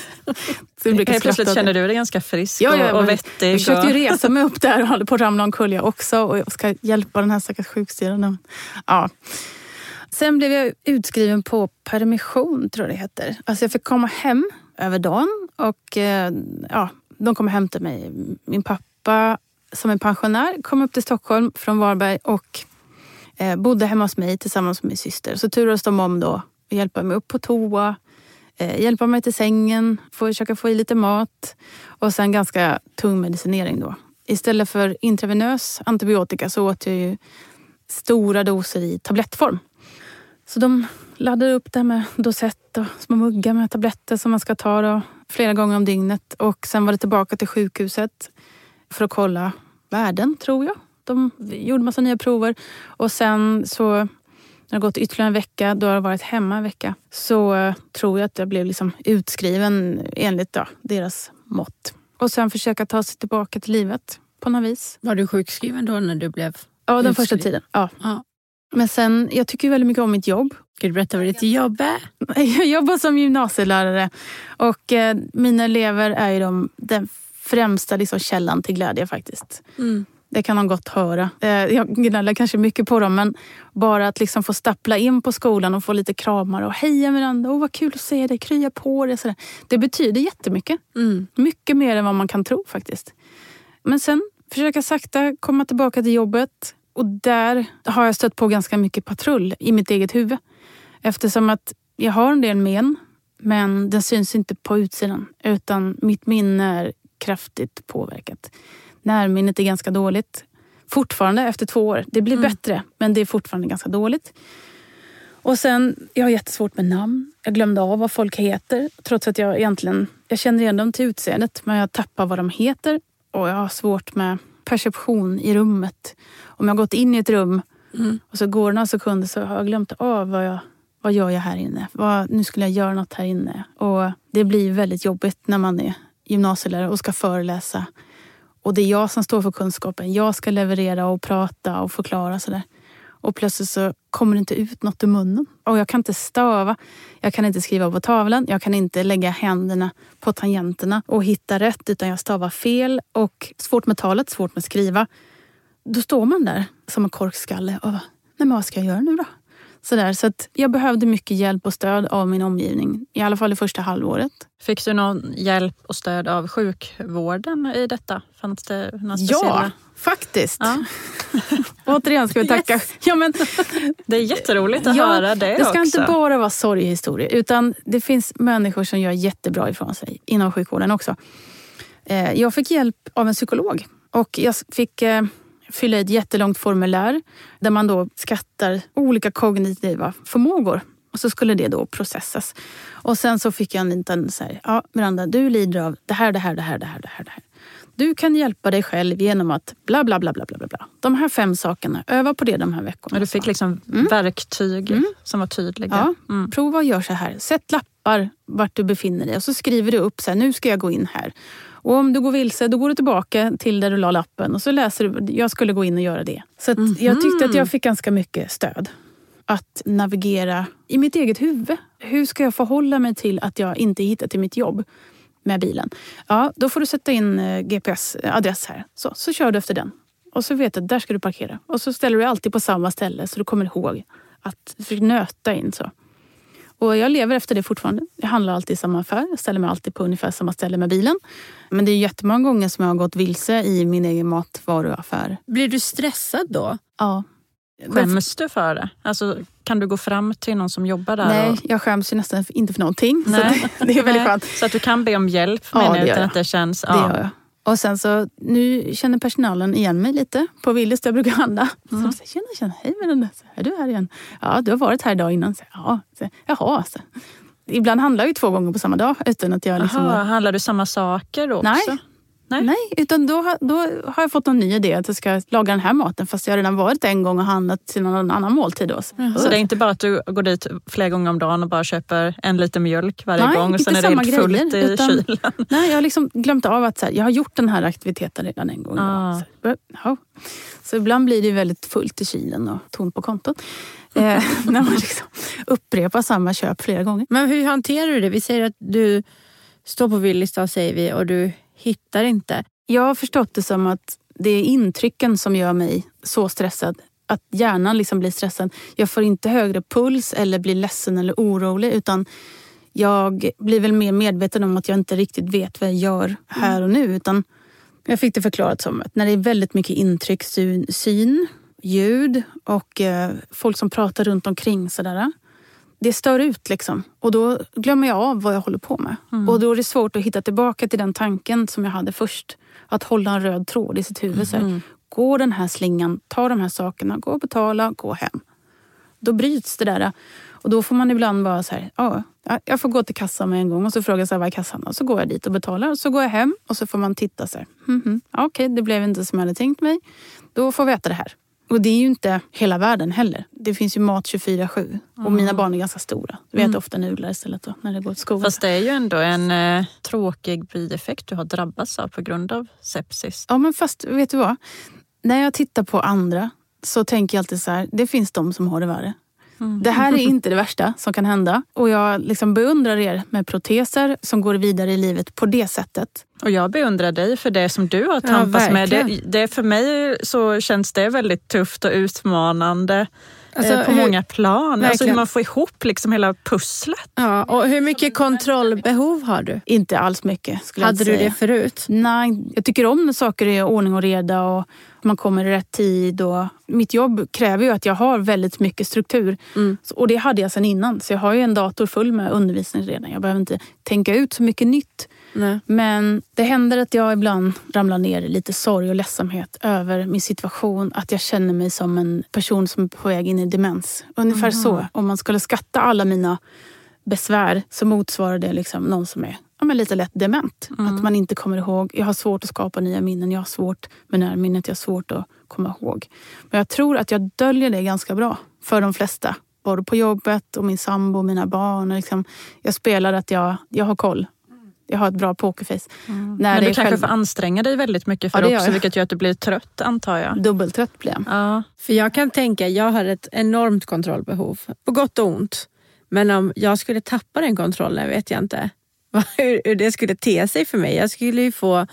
Speaker 3: [LAUGHS] Helt plötsligt känner du dig ganska frisk
Speaker 1: ja, ja,
Speaker 3: och, och vettig.
Speaker 1: Jag försökte ju resa mig upp där och håller på att ramla omkull jag också. Och jag ska hjälpa den här stackars sjuksyrran. Ja. Sen blev jag utskriven på permission, tror jag det heter. Alltså jag fick komma hem över dagen och eh, ja, de kom och hämtade mig. Min pappa som är pensionär kom upp till Stockholm från Varberg och eh, bodde hemma hos mig tillsammans med min syster. Så turades de om då att hjälpa mig upp på toa, Eh, hjälpa mig till sängen, försöka få i lite mat och sen ganska tung medicinering då. Istället för intravenös antibiotika så åt jag ju stora doser i tablettform. Så de laddade upp det med dosett och små muggar med tabletter som man ska ta då, flera gånger om dygnet. Och sen var det tillbaka till sjukhuset för att kolla värden, tror jag. De gjorde massa nya prover. Och sen så, när det har gått ytterligare en vecka, då har jag varit hemma en vecka, så uh, tror jag att jag blev liksom utskriven enligt ja, deras mått. Och sen försöka ta sig tillbaka till livet på något vis.
Speaker 2: Var du sjukskriven då när du blev
Speaker 1: Ja, den utskriven? första tiden. Ja. ja. Men sen, jag tycker väldigt mycket om mitt jobb.
Speaker 2: Ska du berätta vad ditt jobb är? [LAUGHS]
Speaker 1: Jag jobbar som gymnasielärare och eh, mina elever är ju de, den främsta liksom, källan till glädje faktiskt. Mm. Det kan de gott höra. Eh, jag gnäller kanske mycket på dem men bara att liksom få stappla in på skolan och få lite kramar och heja Miranda, oh, vad kul att se dig, krya på dig. Sådär. Det betyder jättemycket. Mm. Mycket mer än vad man kan tro faktiskt. Men sen försöka sakta komma tillbaka till jobbet och där har jag stött på ganska mycket patrull i mitt eget huvud. Eftersom att jag har en del men, men den syns inte på utsidan. Utan mitt minne är kraftigt påverkat. Närminnet är ganska dåligt. Fortfarande efter två år. Det blir mm. bättre, men det är fortfarande ganska dåligt. Och sen, jag har jättesvårt med namn. Jag glömde av vad folk heter. Trots att jag egentligen jag känner igen dem till utseendet. Men jag tappar vad de heter. Och jag har svårt med perception i rummet. Om jag har gått in i ett rum mm. och så går några sekunder så har jag glömt av vad jag vad gör jag här inne? Vad, nu skulle jag göra något här inne. Och Det blir väldigt jobbigt när man är gymnasielärare och ska föreläsa. Och det är jag som står för kunskapen. Jag ska leverera och prata och förklara. Sådär. Och plötsligt så kommer det inte ut något ur munnen. Och jag kan inte stava. Jag kan inte skriva på tavlan. Jag kan inte lägga händerna på tangenterna och hitta rätt. Utan jag stavar fel. Och svårt med talet, svårt med skriva. Då står man där som en korkskalle och nej men vad ska jag göra nu då? Sådär, så att jag behövde mycket hjälp och stöd av min omgivning. I alla fall det första halvåret.
Speaker 3: Fick du någon hjälp och stöd av sjukvården i detta? Fanns det några speciella?
Speaker 1: Ja, faktiskt. Ja. [LAUGHS] Återigen ska vi [LAUGHS] tacka. Yes. Ja, men, [LAUGHS]
Speaker 3: det är jätteroligt att ja, höra det
Speaker 1: Det ska
Speaker 3: också.
Speaker 1: inte bara vara sorghistoria utan det finns människor som gör jättebra ifrån sig inom sjukvården också. Eh, jag fick hjälp av en psykolog och jag fick eh, fylla i ett jättelångt formulär där man då skattar olika kognitiva förmågor. Och så skulle det då processas. Och sen så fick jag en liten så här, ja Miranda, du lider av det här, det här, det här, det här, det här. Det här. Du kan hjälpa dig själv genom att bla, bla, bla, bla, bla, bla. De här fem sakerna, öva på det de här veckorna.
Speaker 3: Och du fick liksom mm. verktyg mm. som var tydliga?
Speaker 1: Ja, mm. prova och gör så här. Sätt lappar vart du befinner dig och så skriver du upp så här, nu ska jag gå in här. Och om du går vilse, då går du tillbaka till där du la lappen och så läser du, jag skulle gå in och göra det. Så mm -hmm. jag tyckte att jag fick ganska mycket stöd. Att navigera i mitt eget huvud. Hur ska jag förhålla mig till att jag inte hittar till mitt jobb med bilen? Ja, då får du sätta in eh, GPS-adress här. Så, så kör du efter den. Och så vet du att där ska du parkera. Och så ställer du alltid på samma ställe så du kommer ihåg att nöta in. så. Och jag lever efter det fortfarande. Jag handlar alltid i samma affär. Jag ställer mig alltid på ungefär samma ställe med bilen. Men det är jättemånga gånger som jag har gått vilse i min egen matvaruaffär.
Speaker 2: Blir du stressad då?
Speaker 1: Ja.
Speaker 3: Skäms du för det? Alltså, kan du gå fram till någon som jobbar där?
Speaker 1: Nej, och... jag skäms ju nästan inte för någonting. Nej. Så [LAUGHS] det, det är väldigt skönt.
Speaker 3: Så att du kan be om hjälp ja, menar utan att det känns...
Speaker 1: Ja. Det gör jag. Och sen så, nu känner personalen igen mig lite på Willys där jag brukar handla. Mm. Så de säger, tjena, tjena, hej Melinda, är du här igen? Ja, du har varit här idag innan. Så, ja, så, jaha. Så. Ibland handlar jag ju två gånger på samma dag. Utan att jag liksom...
Speaker 3: Aha, handlar du samma saker då också?
Speaker 1: Nej, Nej. Nej, utan då, då har jag fått en ny idé att jag ska laga den här maten fast jag har redan varit en gång och handlat till någon annan måltid.
Speaker 3: Mm. Så det är inte bara att du går dit flera gånger om dagen och bara köper en liter mjölk varje nej, gång och sen är det helt grejer, fullt i utan, kylen? [LAUGHS]
Speaker 1: Nej, jag har liksom glömt av att så här, jag har gjort den här aktiviteten redan en gång. Ah. Så, ja. så ibland blir det väldigt fullt i kylen och tomt på kontot. [LAUGHS] eh, [LAUGHS] när man liksom upprepar samma köp flera gånger.
Speaker 2: Men hur hanterar du det? Vi säger att du står på Willys säger vi och du hittar inte.
Speaker 1: Jag har förstått det som att det är intrycken som gör mig så stressad. Att hjärnan liksom blir stressad. Jag får inte högre puls eller blir ledsen eller orolig utan jag blir väl mer medveten om att jag inte riktigt vet vad jag gör här och nu. Utan jag fick det förklarat som att när det är väldigt mycket intryck, syn, ljud och eh, folk som pratar runt omkring sådär det stör ut liksom. Och då glömmer jag av vad jag håller på med. Mm. Och då är det svårt att hitta tillbaka till den tanken som jag hade först. Att hålla en röd tråd i sitt huvud. Mm. gå den här slingan, ta de här sakerna, gå och betala, gå hem. Då bryts det där. Och då får man ibland bara så här, ja, jag får gå till kassan med en gång och så frågar jag så här, vad är kassan? Och så går jag dit och betalar och så går jag hem och så får man titta så här, mm -hmm. okej, okay, det blev inte som jag hade tänkt mig. Då får jag veta det här. Och det är ju inte hela världen heller. Det finns ju mat 24-7. Mm. Och mina barn är ganska stora. Vi äter mm. ofta nudlar istället då, när det går till skolan.
Speaker 3: Fast det är ju ändå en eh, tråkig bieffekt du har drabbats av på grund av sepsis.
Speaker 1: Ja men fast vet du vad? När jag tittar på andra så tänker jag alltid så här, det finns de som har det värre. Mm. Det här är inte det värsta som kan hända. Och jag liksom beundrar er med proteser som går vidare i livet på det sättet.
Speaker 3: Och jag beundrar dig för det som du har tampats ja, med. Det, det, för mig så känns det väldigt tufft och utmanande. Alltså, eh, på hur, många plan. Alltså hur man får ihop liksom hela pusslet.
Speaker 2: Ja, och hur mycket kontrollbehov har du?
Speaker 1: Inte alls mycket.
Speaker 2: Skulle Hade
Speaker 1: jag
Speaker 2: du det förut?
Speaker 1: Nej, jag tycker om när saker är ordning och reda och man kommer i rätt tid. Och mitt jobb kräver ju att jag har väldigt mycket struktur. Mm. Och det hade jag sedan innan. Så jag har ju en dator full med undervisning redan. Jag behöver inte tänka ut så mycket nytt. Nej. Men det händer att jag ibland ramlar ner i lite sorg och ledsamhet över min situation. Att jag känner mig som en person som är på väg in i demens. Ungefär mm. så. Om man skulle skatta alla mina besvär så motsvarar det liksom någon som är ja, men lite lätt dement. Mm. Att man inte kommer ihåg. Jag har svårt att skapa nya minnen. Jag har svårt med närminnet. Jag har svårt att komma ihåg. Men jag tror att jag döljer det ganska bra för de flesta. Både på jobbet och min sambo och mina barn. Liksom, jag spelar att jag, jag har koll. Jag har ett bra pokerface.
Speaker 3: Mm. När Men du kanske själv... får anstränga dig väldigt mycket för ja, det också, vilket gör att du blir trött antar jag.
Speaker 1: Dubbeltrött blir jag.
Speaker 2: Ja. För jag kan tänka, jag har ett enormt kontrollbehov. På gott och ont. Men om jag skulle tappa den kontrollen vet jag inte [LAUGHS] hur, hur det skulle te sig för mig. Jag skulle ju få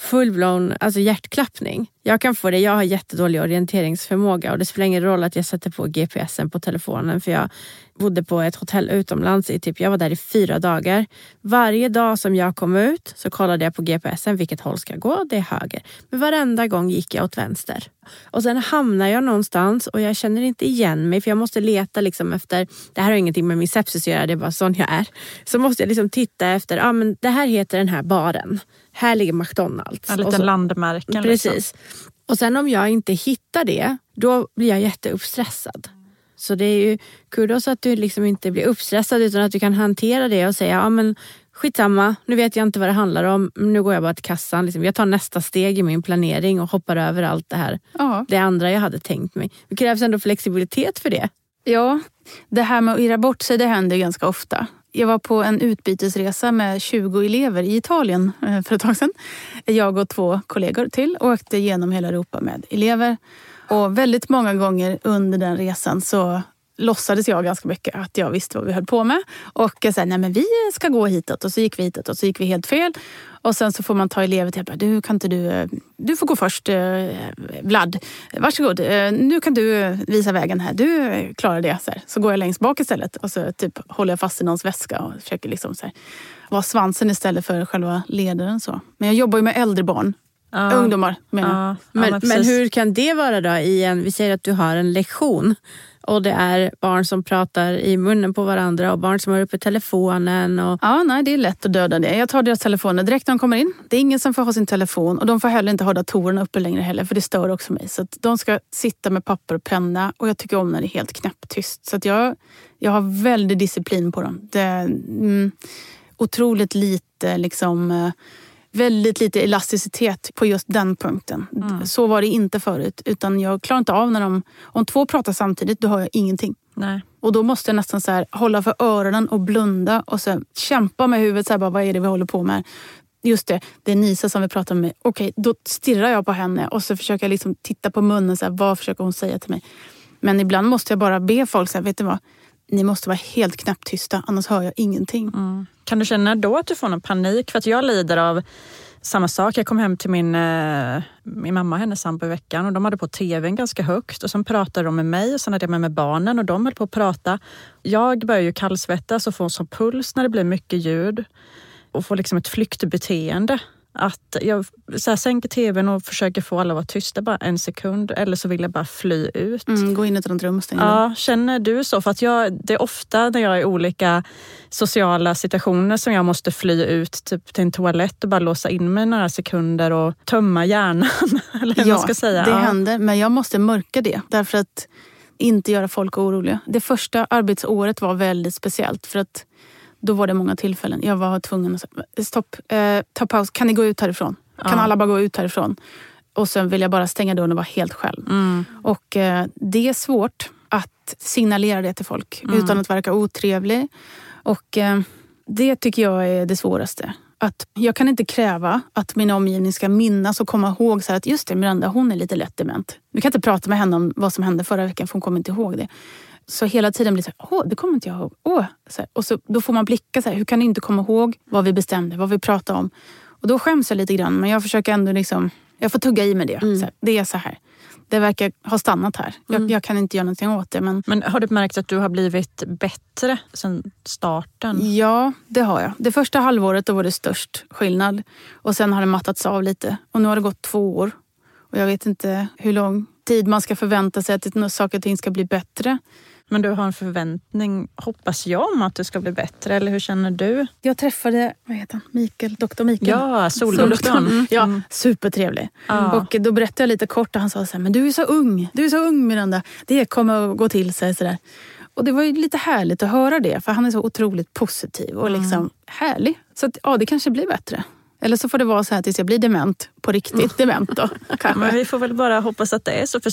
Speaker 2: full-blown alltså hjärtklappning. Jag kan få det. Jag har jättedålig orienteringsförmåga och det spelar ingen roll att jag sätter på GPSen på telefonen för jag bodde på ett hotell utomlands i typ, jag var där i fyra dagar. Varje dag som jag kom ut så kollade jag på GPSen, vilket håll ska jag gå? Det är höger. Men varenda gång gick jag åt vänster. Och sen hamnar jag någonstans och jag känner inte igen mig för jag måste leta liksom efter, det här har ingenting med min sepsis att göra, det är bara sån jag är. Så måste jag liksom titta efter, ja ah, men det här heter den här baren. Här ligger McDonalds.
Speaker 3: Ja, lite landmärken.
Speaker 2: Precis. Liksom. Och sen om jag inte hittar det, då blir jag jätteuppstressad. Så det är ju kudos att du liksom inte blir uppstressad utan att du kan hantera det och säga, ja men skitsamma, nu vet jag inte vad det handlar om, nu går jag bara till kassan. Liksom, jag tar nästa steg i min planering och hoppar över allt det här. Ja. Det andra jag hade tänkt mig. Det krävs ändå flexibilitet för det.
Speaker 1: Ja, det här med att irra bort sig, det händer ganska ofta. Jag var på en utbytesresa med 20 elever i Italien eh, för ett tag sedan. Jag och två kollegor till åkte genom hela Europa med elever. Och väldigt många gånger under den resan så låtsades jag ganska mycket att jag visste vad vi höll på med. Och jag sa, nej men vi ska gå hitåt. Och så gick vi hitåt och så gick vi helt fel. Och sen så får man ta elever till, du kan inte du, du får gå först eh, Vlad. Varsågod, eh, nu kan du visa vägen här. Du klarar det. Så, här. så går jag längst bak istället och så typ håller jag fast i någons väska och försöker liksom så här, vara svansen istället för själva ledaren. Så. Men jag jobbar ju med äldre barn Ja. Ungdomar menar
Speaker 2: ja. men, men, men, hur kan det vara då i en, vi säger att du har en lektion och det är barn som pratar i munnen på varandra och barn som har uppe telefonen. Och...
Speaker 1: Ja, nej, det är lätt att döda det. Jag tar deras telefoner direkt när de kommer in. Det är ingen som får ha sin telefon och de får heller inte ha datorerna uppe längre heller för det stör också mig. Så de ska sitta med papper och penna och jag tycker om när det är helt knäpptyst. Så jag, jag har väldigt disciplin på dem. Det är mm, otroligt lite liksom eh, väldigt lite elasticitet på just den punkten. Mm. Så var det inte förut. Utan jag klarar inte av när de... Om två pratar samtidigt, då hör jag ingenting.
Speaker 3: Nej.
Speaker 1: Och då måste jag nästan så här, hålla för öronen och blunda och så kämpa med huvudet. Så här, bara, vad är det vi håller på med? Just det, det är Nisa som vi pratar med. Okej, då stirrar jag på henne och så försöker jag liksom titta på munnen. Så här, vad försöker hon säga till mig? Men ibland måste jag bara be folk, så här, vet du vad? Ni måste vara helt knäpptysta, annars hör jag ingenting.
Speaker 3: Mm. Kan du känna då att du får någon panik? För att jag lider av samma sak. Jag kom hem till min, eh, min mamma och hennes sambo i veckan och de hade på tvn ganska högt och sen pratade de med mig och sen hade jag med mig barnen och de höll på att prata. Jag börjar ju kallsvettas och får en sån puls när det blir mycket ljud och får liksom ett flyktbeteende. Att jag så här, sänker tvn och försöker få alla att vara tysta bara en sekund eller så vill jag bara fly ut.
Speaker 1: Mm, gå in i ett annat rum och stänga
Speaker 3: Ja, känner du så? För att jag, det är ofta när jag är i olika sociala situationer som jag måste fly ut typ till en toalett och bara låsa in mig några sekunder och tömma hjärnan. [LAUGHS] eller
Speaker 1: ja,
Speaker 3: man ska säga.
Speaker 1: det
Speaker 3: ja.
Speaker 1: händer. Men jag måste mörka det. Därför att inte göra folk oroliga. Det första arbetsåret var väldigt speciellt. För att då var det många tillfällen. Jag var tvungen att säga, stopp, eh, ta paus, kan ni gå ut härifrån? Kan
Speaker 3: Ja.
Speaker 1: alla bara gå ut härifrån? Och sen vill jag bara stänga dörren och vara helt själv.
Speaker 3: Mm.
Speaker 1: Och eh, det är svårt att signalera det till folk
Speaker 3: Mm.
Speaker 1: utan att verka otrevlig. Och eh, det tycker jag är det svåraste. Att jag kan inte kräva att min omgivning ska minnas och komma ihåg så att just det, Miranda hon är lite lätt dement. Vi kan inte prata med henne om vad som hände förra veckan för hon kommer inte ihåg det. Så hela tiden blir det så här, åh, det kommer inte jag ihåg. Åh. Så här, och så, då får man blicka så här, hur kan du inte komma ihåg vad vi bestämde, vad vi pratade om? Och då skäms jag lite grann, men jag försöker ändå liksom, jag får tugga i med det. Så här, det är så här. Det verkar ha stannat här. Jag, jag kan inte göra någonting åt det. Men
Speaker 3: Men har du märkt att du har blivit bättre sedan starten?
Speaker 1: ja, det har jag. Det första halvåret då var det störst skillnad. Och sen har det mattats av lite. Och nu har det gått två år. Och jag vet inte hur lång tid man ska förvänta sig att saker och ting ska bli bättre.
Speaker 3: Men du har en förväntning, hoppas jag, om att det ska bli bättre. Eller hur känner du?
Speaker 1: Jag träffade vad heter han? Mikael, doktor Mikael.
Speaker 3: Ja, soldoktorn.
Speaker 1: Mm. Ja,
Speaker 3: Mm.
Speaker 1: supertrevlig.
Speaker 3: Ja.
Speaker 1: Och då berättade jag lite kort och han sa så här, men du är så ung. Du är så ung Miranda. Det kommer att gå till sig. Så där. Och det var ju lite härligt att höra det. För han är så otroligt positiv och liksom härlig. Så att, ja, det kanske blir bättre. Eller så får det vara så här tills jag blir dement. På riktigt dement då. [LAUGHS]
Speaker 3: Men vi får väl bara hoppas att det är så. För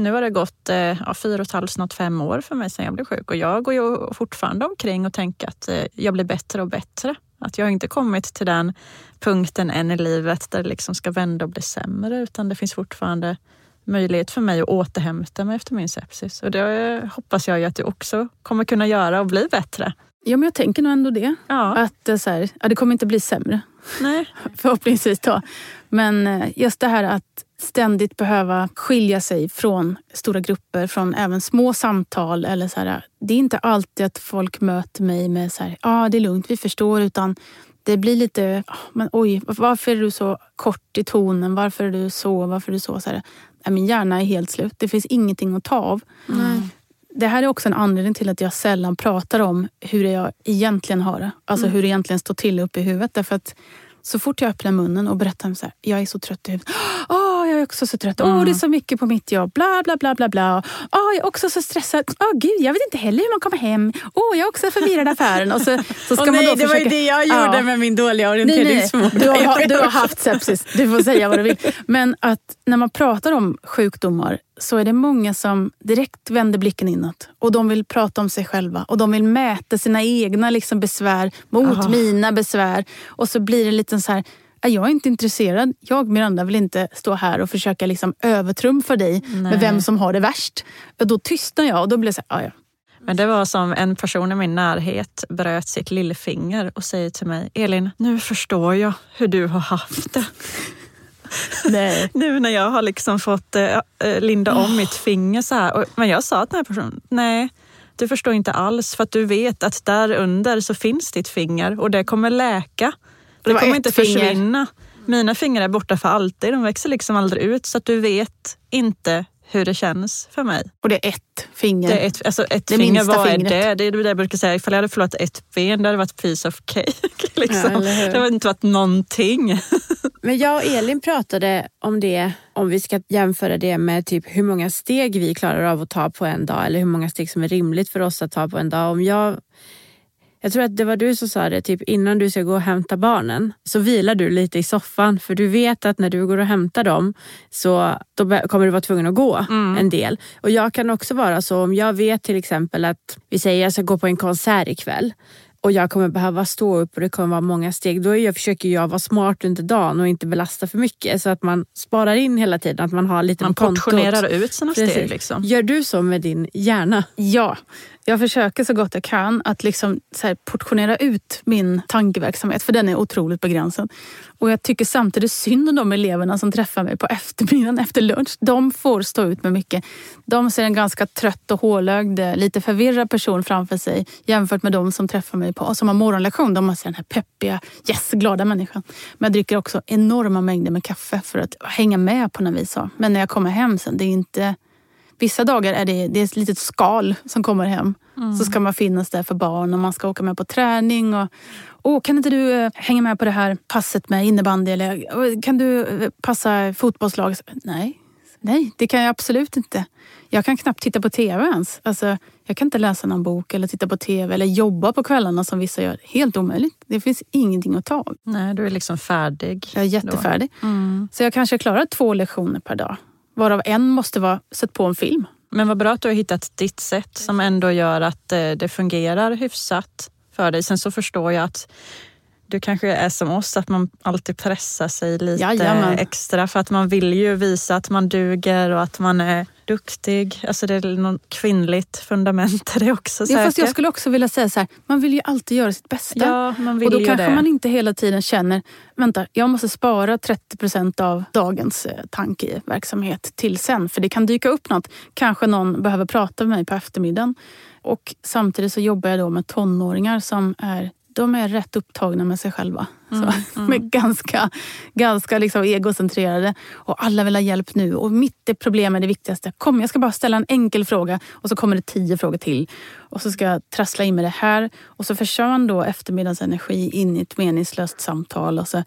Speaker 3: nu har det gått eh, ja, fyra och ett halvt, snart fem år för mig sedan jag blev sjuk. Och jag går ju fortfarande omkring och tänker att eh, jag blir bättre och bättre. Att jag har inte kommit till den punkten än i livet där det liksom ska vända och bli sämre. Utan det finns fortfarande möjlighet för mig att återhämta mig efter min sepsis. Och det hoppas jag ju att du också kommer kunna göra och bli bättre.
Speaker 1: Ja, men jag tänker nog ändå det.
Speaker 3: Ja,
Speaker 1: Att eh, så här, ja, det kommer inte bli sämre.
Speaker 3: nej. [LAUGHS]
Speaker 1: Förhoppningsvis då. Men eh, just det här att ständigt behöva skilja sig från stora grupper, från även små samtal. Eller så här, det är inte alltid att folk möter mig med så här, ja ah, det är lugnt, vi förstår. Utan det blir lite, ah, men oj, varför är du så kort i tonen? Varför är du så? Varför är du så? så här, "Nej, min hjärna är helt slut. Det finns ingenting att ta av. Det här är också en anledning till att jag sällan pratar om hur jag egentligen har det. Alltså hur det egentligen står till uppe i huvudet. Därför att så fort jag öppnar munnen och berättar om så här, jag är så trött i huvudet. Åh, jag är också så trött. Åh, det är så mycket på mitt jobb. Bla, bla, bla, bla, bla. Åh, jag är också så stressad. Åh, gud, jag vet inte heller hur man kommer hem. Åh, jag är också förvirrad affären. Och så, så ska man
Speaker 2: nej,
Speaker 1: då
Speaker 2: det var ju
Speaker 1: försöka...
Speaker 2: det jag
Speaker 1: Ja.
Speaker 2: gjorde med min dåliga
Speaker 1: Nej, nej.
Speaker 2: orienteringsförmåga.
Speaker 1: Du, har, du har haft sepsis. Du får säga vad du vill. Men att när man pratar om sjukdomar så är det många som direkt vänder blicken inåt. Och de vill prata om sig själva. Och de vill mäta sina egna liksom, besvär mot
Speaker 3: Aha.
Speaker 1: mina besvär. Och så blir det lite så här, "Nej, jag är inte intresserad. Jag, Miranda, vill inte stå här och försöka liksom övertrumfa dig med
Speaker 3: Nej.
Speaker 1: vem som har det värst. Och då tystnar jag och då blir det så här, "Ah, ja.
Speaker 3: Men det var som en person i min närhet bröt sitt lillfinger och säger till mig, Elin, nu förstår jag hur du har haft det. [LAUGHS]
Speaker 1: Nej. [LAUGHS]
Speaker 3: Nu när jag har liksom fått eh, linda om mitt finger så här. Och, men jag sa till den här personen, nej, du förstår inte alls för att du vet att där under så finns ditt finger och det kommer läka.
Speaker 1: Det
Speaker 3: Det, kommer inte försvinna. Mina fingrar är borta för alltid, de växer liksom aldrig ut så att du vet inte hur det känns för mig.
Speaker 1: Och det är ett finger?
Speaker 3: Det är ett, alltså ett det finger, vad fingret. är det? Det är det jag brukar säga, ifall jag hade förlorat ett ben, det hade varit piece of cake. [LAUGHS] liksom. ja, det hade inte varit någonting. [LAUGHS]
Speaker 2: Men jag och Elin pratade om det, om vi ska jämföra det med typ hur många steg vi klarar av att ta på en dag eller hur många steg som är rimligt för oss att ta på en dag. Om jag jag tror att det var du som sa det, typ innan du ska gå och hämta barnen så vilar du lite i soffan för du vet att när du går och hämtar dem så då kommer du vara tvungen att gå mm. en del. Och jag kan också vara så om jag vet till exempel att vi säger att jag ska gå på en konsert ikväll och jag kommer behöva stå upp och det kommer vara många steg. Då jag, försöker jag vara smart under dagen och inte belasta för mycket så att man sparar in hela tiden. Att man har lite
Speaker 3: Man portionerar ut sina steg. Liksom.
Speaker 2: Gör du så med din hjärna?
Speaker 1: Ja, jag försöker så gott jag kan att liksom så portionera ut min tankeverksamhet för den är otroligt begränsad. Och jag tycker samtidigt synd om de eleverna som träffar mig på eftermiddagen efter lunch. De får stå ut med mycket. De ser en ganska trött och hålögd, eh, lite förvirrad person framför sig jämfört med de som träffar mig på som har morgonlektion. De har den här peppiga, yes, glada människan. Men jag dricker också enorma mängder med kaffe för att hänga med på något vis. Men när jag kommer hem sen, det är inte Vissa dagar är det, det är ett litet skal som kommer hem. Mm. Så ska man finnas där för barn och man ska åka med på träning. Och, oh, kan inte du eh, hänga med på det här passet med innebandy? Eller kan du eh, passa fotbollslaget? Nej, nej, det kan jag absolut inte. Jag kan knappt titta på tv ens. Alltså, jag kan inte läsa någon bok eller titta på tv eller jobba på kvällarna som vissa gör. Helt omöjligt. Det finns ingenting att ta av.
Speaker 3: Nej, du är liksom färdig.
Speaker 1: Jag är jättefärdig. Mm. Så jag kanske klarar två lektioner per dag. Varav en måste vara sett på en film.
Speaker 3: Men vad bra att du har hittat ditt sätt som ändå gör att eh, det fungerar hyfsat för dig. Sen så förstår jag att du kanske är som oss, att man alltid pressar sig lite Jajamän. extra för att man vill ju visa att man duger och att man är duktig. Alltså det är något kvinnligt fundament i det också.
Speaker 1: Ja, fast jag skulle också vilja säga så här, man vill ju alltid göra sitt bästa. Ja, man vill och då kanske det. man inte hela tiden känner, vänta, jag måste spara 30 procent av dagens eh, tankeverksamhet till sen. För det kan dyka upp något. Kanske någon behöver prata med mig på eftermiddagen. Och samtidigt så jobbar jag då med tonåringar som är de är rätt upptagna med sig själva. Mm, så, mm. [LAUGHS] är ganska ganska liksom egocentrerade och alla vill ha hjälp nu. Och mitt problem är det viktigaste. Kom, jag ska bara ställa en enkel fråga och så kommer det tio frågor till. Och så ska jag trassla in med det här. Och så försvann då eftermiddagens energi in i ett meningslöst samtal. Och så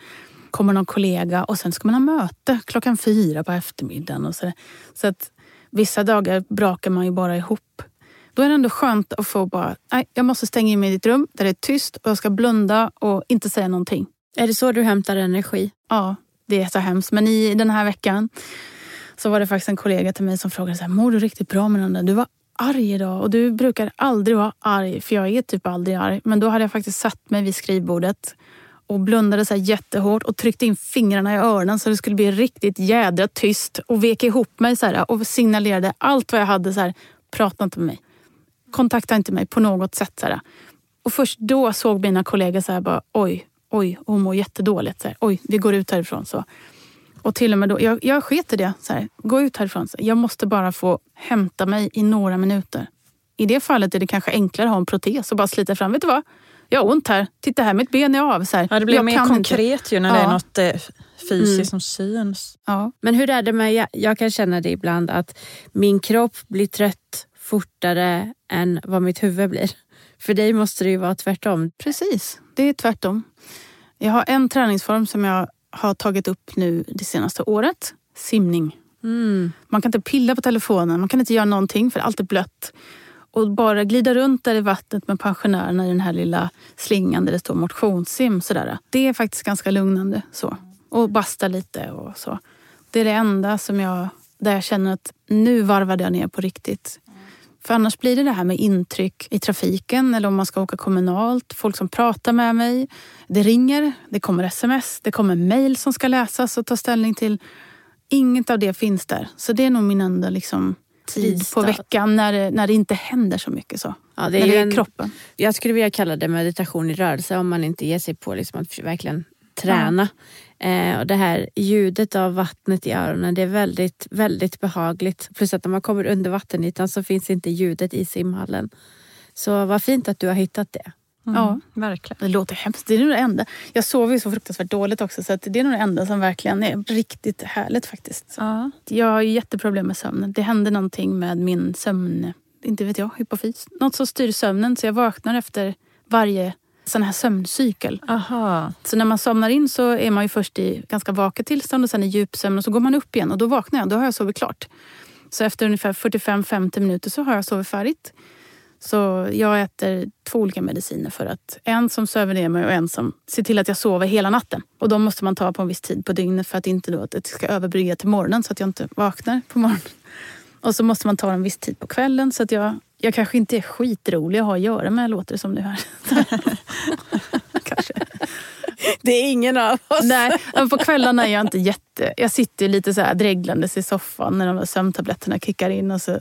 Speaker 1: kommer någon kollega och sen ska man ha möte klockan fyra på eftermiddagen. Och så, så att vissa dagar brakar man ju bara ihop. Då är det ändå skönt att få bara, nej, jag måste stänga in mig i ditt rum där det är tyst och jag ska blunda och inte säga någonting.
Speaker 2: Är det så du hämtar energi?
Speaker 1: Ja, det är så hemskt. Men i den här veckan så var det faktiskt en kollega till mig som frågade så här, mår du riktigt bra där? Du var arg idag och du brukar aldrig vara arg, för jag är typ aldrig arg. Men då hade jag faktiskt satt mig vid skrivbordet och blundade så här jättehårt och tryckte in fingrarna i öronen så det skulle bli riktigt jädra tyst och vek ihop mig så här, och signalerade allt vad jag hade. Så här, Prata inte med mig kontakta inte mig på något sätt. Så här. Och först då såg mina kollegor så här bara, oj, oj, hon mår jättedåligt. Så här, oj, vi går ut härifrån. Så. Och till och med då, jag, jag sket i det. Så här, gå ut härifrån. Så jag måste bara få hämta mig i några minuter. I det fallet är det kanske enklare att ha en protes och bara slita fram. Vet du vad? Jag har ont här. Titta här, mitt ben är av. Så här,
Speaker 3: ja, det blir mer konkret inte. ju när ja. det är något eh, fysiskt mm. som syns.
Speaker 2: Ja. Men hur är det med, jag, jag kan känna det ibland att min kropp blir trött fortare än vad mitt huvud blir. För dig måste det ju vara tvärtom.
Speaker 1: Precis, det är tvärtom. Jag har en träningsform som jag har tagit upp nu det senaste året. Simning. Mm. Man kan inte pilla på telefonen, man kan inte göra någonting för allt är blött. Och bara glida runt där i vattnet med pensionärerna i den här lilla slingan där det står motionssim. Sådär. Det är faktiskt ganska lugnande. så. Och basta lite och så. Det är det enda som jag, där jag känner att nu varvade jag ner på riktigt. För annars blir det det här med intryck i trafiken eller om man ska åka kommunalt. Folk som pratar med mig. Det ringer, det kommer sms, det kommer mejl som ska läsas och ta ställning till. Inget av det finns där. Så det är nog min enda liksom, tid på veckan när det, när det inte händer så mycket. så. Ja, det är, det är en, kroppen.
Speaker 2: Jag skulle vilja kalla det meditation i rörelse om man inte ger sig på liksom att verkligen träna. Ja. Eh, och det här ljudet av vattnet i öronen, det är väldigt, väldigt behagligt. Plus att när man kommer under vattenytan så finns inte ljudet i simhallen. Så vad fint att du har hittat det.
Speaker 1: Mm, ja,
Speaker 3: verkligen.
Speaker 1: Det låter hemskt. Det är nog det enda. Jag sover ju så fruktansvärt dåligt också så det är nog det enda som verkligen är riktigt härligt faktiskt. Ja. Jag har jätteproblem med sömnen. Det händer någonting med min sömn... Inte vet jag, hypofys. Något som styr sömnen så jag vaknar efter varje sån här sömncykel.
Speaker 3: Aha.
Speaker 1: Så när man somnar in så är man ju först i ganska vaket tillstånd och sen i djupsömn och så går man upp igen och då vaknar jag. Då har jag sovit klart. Så efter ungefär 45-50 minuter så har jag sovit färdigt. Så jag äter två olika mediciner för att en som söver ner mig och en som ser till att jag sover hela natten. Och de måste man ta på en viss tid på dygnet för att inte då att det ska överbrygga till morgonen så att jag inte vaknar på morgonen. Och så måste man ta en viss tid på kvällen så att jag, jag kanske inte är skitrolig att ha att göra med låter det som nu här. [LAUGHS] kanske.
Speaker 2: Det är ingen av oss.
Speaker 1: Nej, på kvällarna är jag inte jätte... Jag sitter lite så här dreglandes i soffan när de där sömntabletterna kickar in och så,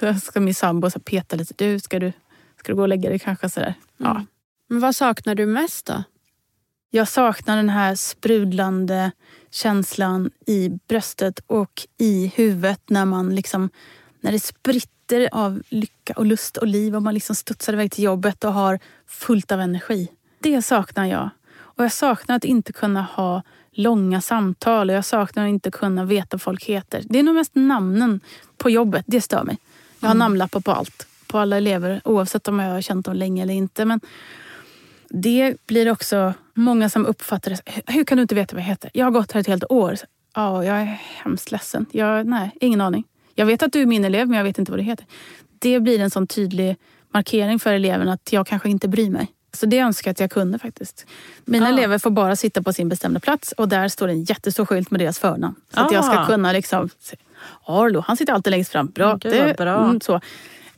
Speaker 1: så ska min sambo så peta lite. Du, ska du, ska du gå och lägga dig kanske? Så där. Ja. Mm.
Speaker 2: Men vad saknar du mest då?
Speaker 1: Jag saknar den här sprudlande känslan i bröstet och i huvudet när man liksom... När det spritter av lycka och lust och liv och man liksom studsar iväg till jobbet och har fullt av energi. Det saknar jag. Och jag saknar att inte kunna ha långa samtal och jag saknar att inte kunna veta vad folk heter. Det är nog mest namnen på jobbet, det stör mig. Jag har mm. namnlappar på allt, på alla elever oavsett om jag har känt dem länge eller inte. Men det blir också många som uppfattar det. Hur kan du inte veta vad jag heter? Jag har gått här ett helt år. Ja, jag är hemskt ledsen. Jag, nej, ingen aning. Jag vet att du är min elev men jag vet inte vad du heter. Det blir en sån tydlig markering för eleven att jag kanske inte bryr mig. Så det önskar jag att jag kunde faktiskt. Mina ah. elever får bara sitta på sin bestämda plats och där står en jättestor skylt med deras förnamn. Så ah. att jag ska ah. kunna liksom... Arlo, han sitter alltid längst fram. Bra.
Speaker 3: Det, det, bra. Mm,
Speaker 1: så.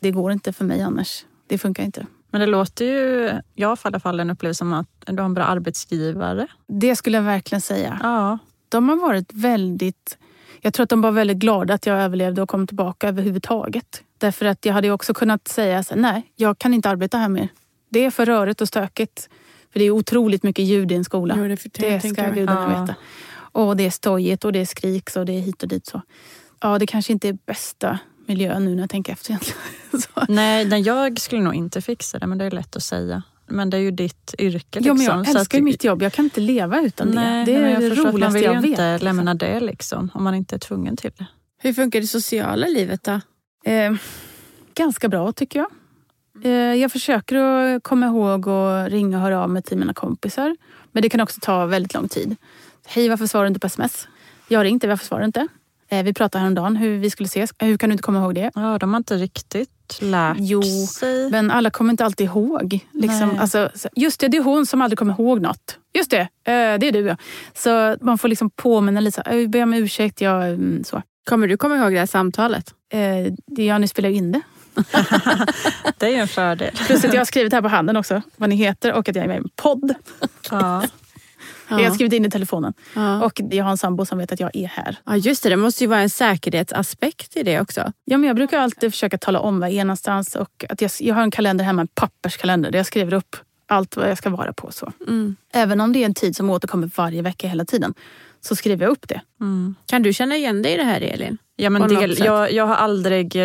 Speaker 1: det går inte för mig annars. Det funkar inte.
Speaker 3: Men det låter ju, jag har i alla fall en upplevelse som att du har en bra arbetsgivare.
Speaker 1: Det skulle jag verkligen säga.
Speaker 3: Ja.
Speaker 1: De har varit väldigt... Jag tror att de var väldigt glada att jag överlevde och kom tillbaka överhuvudtaget. Därför att jag hade också kunnat säga så nej, jag kan inte arbeta här mer. Det är för rörigt och stökigt. För det är otroligt mycket ljud i en skola.
Speaker 2: Jo, det,
Speaker 1: det ska gudarna ja. veta. Och det är stojigt och det är skriks och det är hit och dit. så. Ja, det kanske inte är bästa miljön nu när jag tänker efter egentligen. [LAUGHS]
Speaker 3: Nej, nej, jag skulle nog inte fixa det, men det är lätt att säga. Men det är ju ditt yrke. Liksom,
Speaker 1: ja, men jag liksom, älskar att, mitt jobb. Jag kan inte leva utan nej, det. Det är det roligaste jag vet. Man
Speaker 3: vill ju inte
Speaker 1: liksom.
Speaker 3: lämna det liksom, om man inte är tvungen till det.
Speaker 2: Hur funkar det sociala livet då?
Speaker 1: Eh, ganska bra tycker jag. Eh, jag försöker att komma ihåg och ringa och höra av mig till mina kompisar. Men det kan också ta väldigt lång tid. Hej, varför svarar du inte på sms? Jag ringt varför svarar du inte? Eh, vi pratade häromdagen hur vi skulle ses. Hur kan du inte komma ihåg det?
Speaker 3: Ja, de har inte riktigt lärt
Speaker 1: jo,
Speaker 3: sig.
Speaker 1: men alla kommer inte alltid ihåg. Liksom, alltså, just det, det är hon som aldrig kommer ihåg något. Just det, eh, det är du ja. Så man får liksom påminna lite. Jag ber om ursäkt. Jag, mm, så.
Speaker 2: Kommer du komma ihåg det här samtalet?
Speaker 1: Eh, ja, ni spelar in det. [LAUGHS]
Speaker 3: det är ju en fördel.
Speaker 1: Plus att jag har skrivit här på handen också vad ni heter och att jag är med i en podd.
Speaker 3: Ja.
Speaker 1: Jag har skrivit in i telefonen. Ja. Och jag har en sambo som vet att jag är här.
Speaker 2: Ja just det, det måste ju vara en säkerhetsaspekt i det också.
Speaker 1: Ja men jag brukar alltid försöka tala om var jag är någonstans. Och att jag, jag har en kalender hemma, en papperskalender där jag skriver upp allt vad jag ska vara på. Så.
Speaker 2: Mm.
Speaker 1: Även om det är en tid som återkommer varje vecka hela tiden så skriver jag upp det.
Speaker 2: Mm. Kan du känna igen dig i det här Elin?
Speaker 3: Ja, men del, jag, jag har aldrig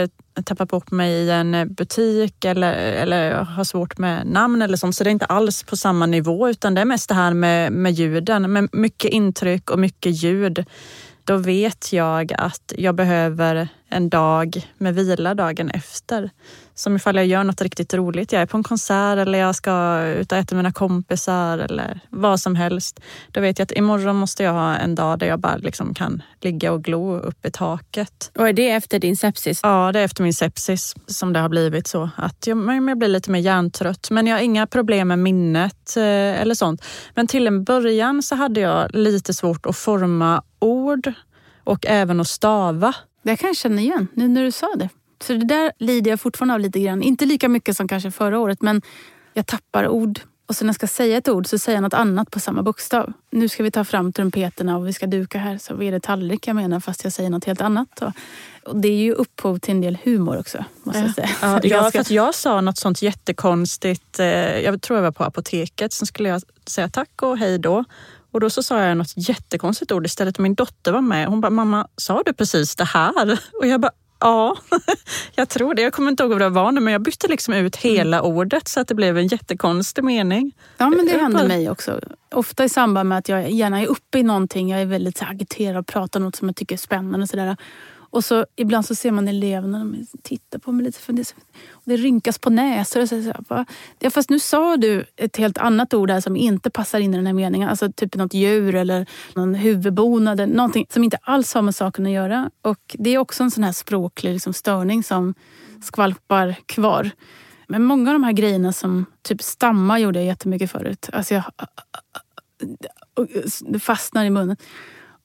Speaker 3: tappar tappat bort mig i en butik eller, eller har svårt med namn eller sånt. Så det är inte alls på samma nivå utan det är mest det här med, med ljuden. Med mycket intryck och mycket ljud då vet jag att jag behöver en dag med vila dagen efter. Som ifall jag gör något riktigt roligt. Jag är på en konsert eller jag ska ut och äta med mina kompisar eller vad som helst. Då vet jag att imorgon måste jag ha en dag där jag bara liksom kan ligga och glo upp i taket.
Speaker 2: Och är det efter din sepsis?
Speaker 3: Ja, det är efter min sepsis som det har blivit så. Att jag, jag blir lite mer hjärntrött. Men jag har inga problem med minnet eh, eller sånt. Men till en början så hade jag lite svårt att forma ord och även att stava.
Speaker 1: Det kan jag känna igen nu när du sa det. Så det där lider jag fortfarande av lite grann. Inte lika mycket som kanske förra året men jag tappar ord. Och så när jag ska säga ett ord så säger jag något annat på samma bokstav. Nu ska vi ta fram trumpeterna och vi ska duka här. Så är det tallrik jag menar fast jag säger något helt annat. Och det är ju upphov till en del humor också. Måste jag säga.
Speaker 3: Ja, [LAUGHS] ja, för att jag sa något sånt jättekonstigt. Eh, jag tror jag var på apoteket. Sen skulle jag säga tack och hej då. Och då så sa jag något jättekonstigt ord istället. Min dotter var med. Hon bara, mamma, sa du precis det här? [LAUGHS] Och jag bara, Ja, [LAUGHS] jag tror det. Jag kommer inte ihåg vad det var nu, men jag bytte liksom ut hela mm. ordet så att det blev en jättekonstig mening.
Speaker 1: Ja, men det händer mig också. Ofta i samband med att jag gärna är uppe i någonting. Jag är väldigt agiterad och pratar något som jag tycker är spännande. Och så och så ibland så ser man eleverna, de tittar på mig lite fundersamt. Det rynkas på näsor. Och så, så, bara, ja, fast nu sa du ett helt annat ord där som inte passar in i den här meningen. Alltså typ något djur eller någon huvudbonad. Någonting som inte alls har med saken att göra. Och det är också en sån här språklig liksom, störning som skvalpar kvar. Men många av de här grejerna som typ stamma gjorde jag jättemycket förut. Alltså jag, det fastnar i munnen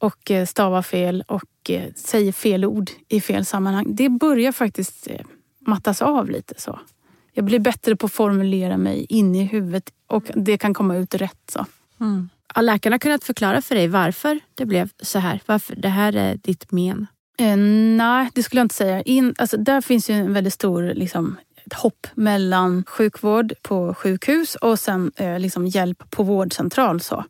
Speaker 1: och eh, stavar fel och eh, säger fel ord i fel sammanhang. Det börjar faktiskt eh, mattas av lite så. Jag blir bättre på att formulera mig in i huvudet och det kan komma ut rätt. så.
Speaker 2: Mm. Har läkarna kunnat förklara för dig varför det blev så här? Varför det här är ditt men?
Speaker 1: Eh, nej, det skulle jag inte säga. In, alltså, där finns ju en väldigt stor liksom, ett hopp mellan sjukvård på sjukhus och sen eh, liksom hjälp på vårdcentral. Så.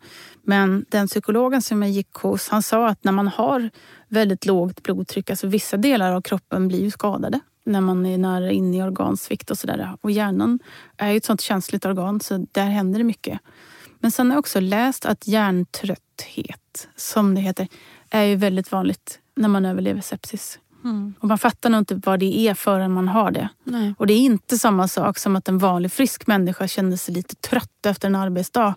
Speaker 1: Men den psykologen som jag gick hos, han sa att när man har väldigt lågt blodtryck, alltså vissa delar av kroppen blir ju skadade när man är nära in i organsvikt och sådär. Och hjärnan är ju ett sånt känsligt organ så där händer det mycket. Men sen har jag också läst att hjärntrötthet, som det heter, är ju väldigt vanligt när man överlever sepsis. Mm. Och man fattar nog inte vad det är förrän man har det. Nej. Och det är inte samma sak som att en vanlig frisk människa känner sig lite trött efter en arbetsdag.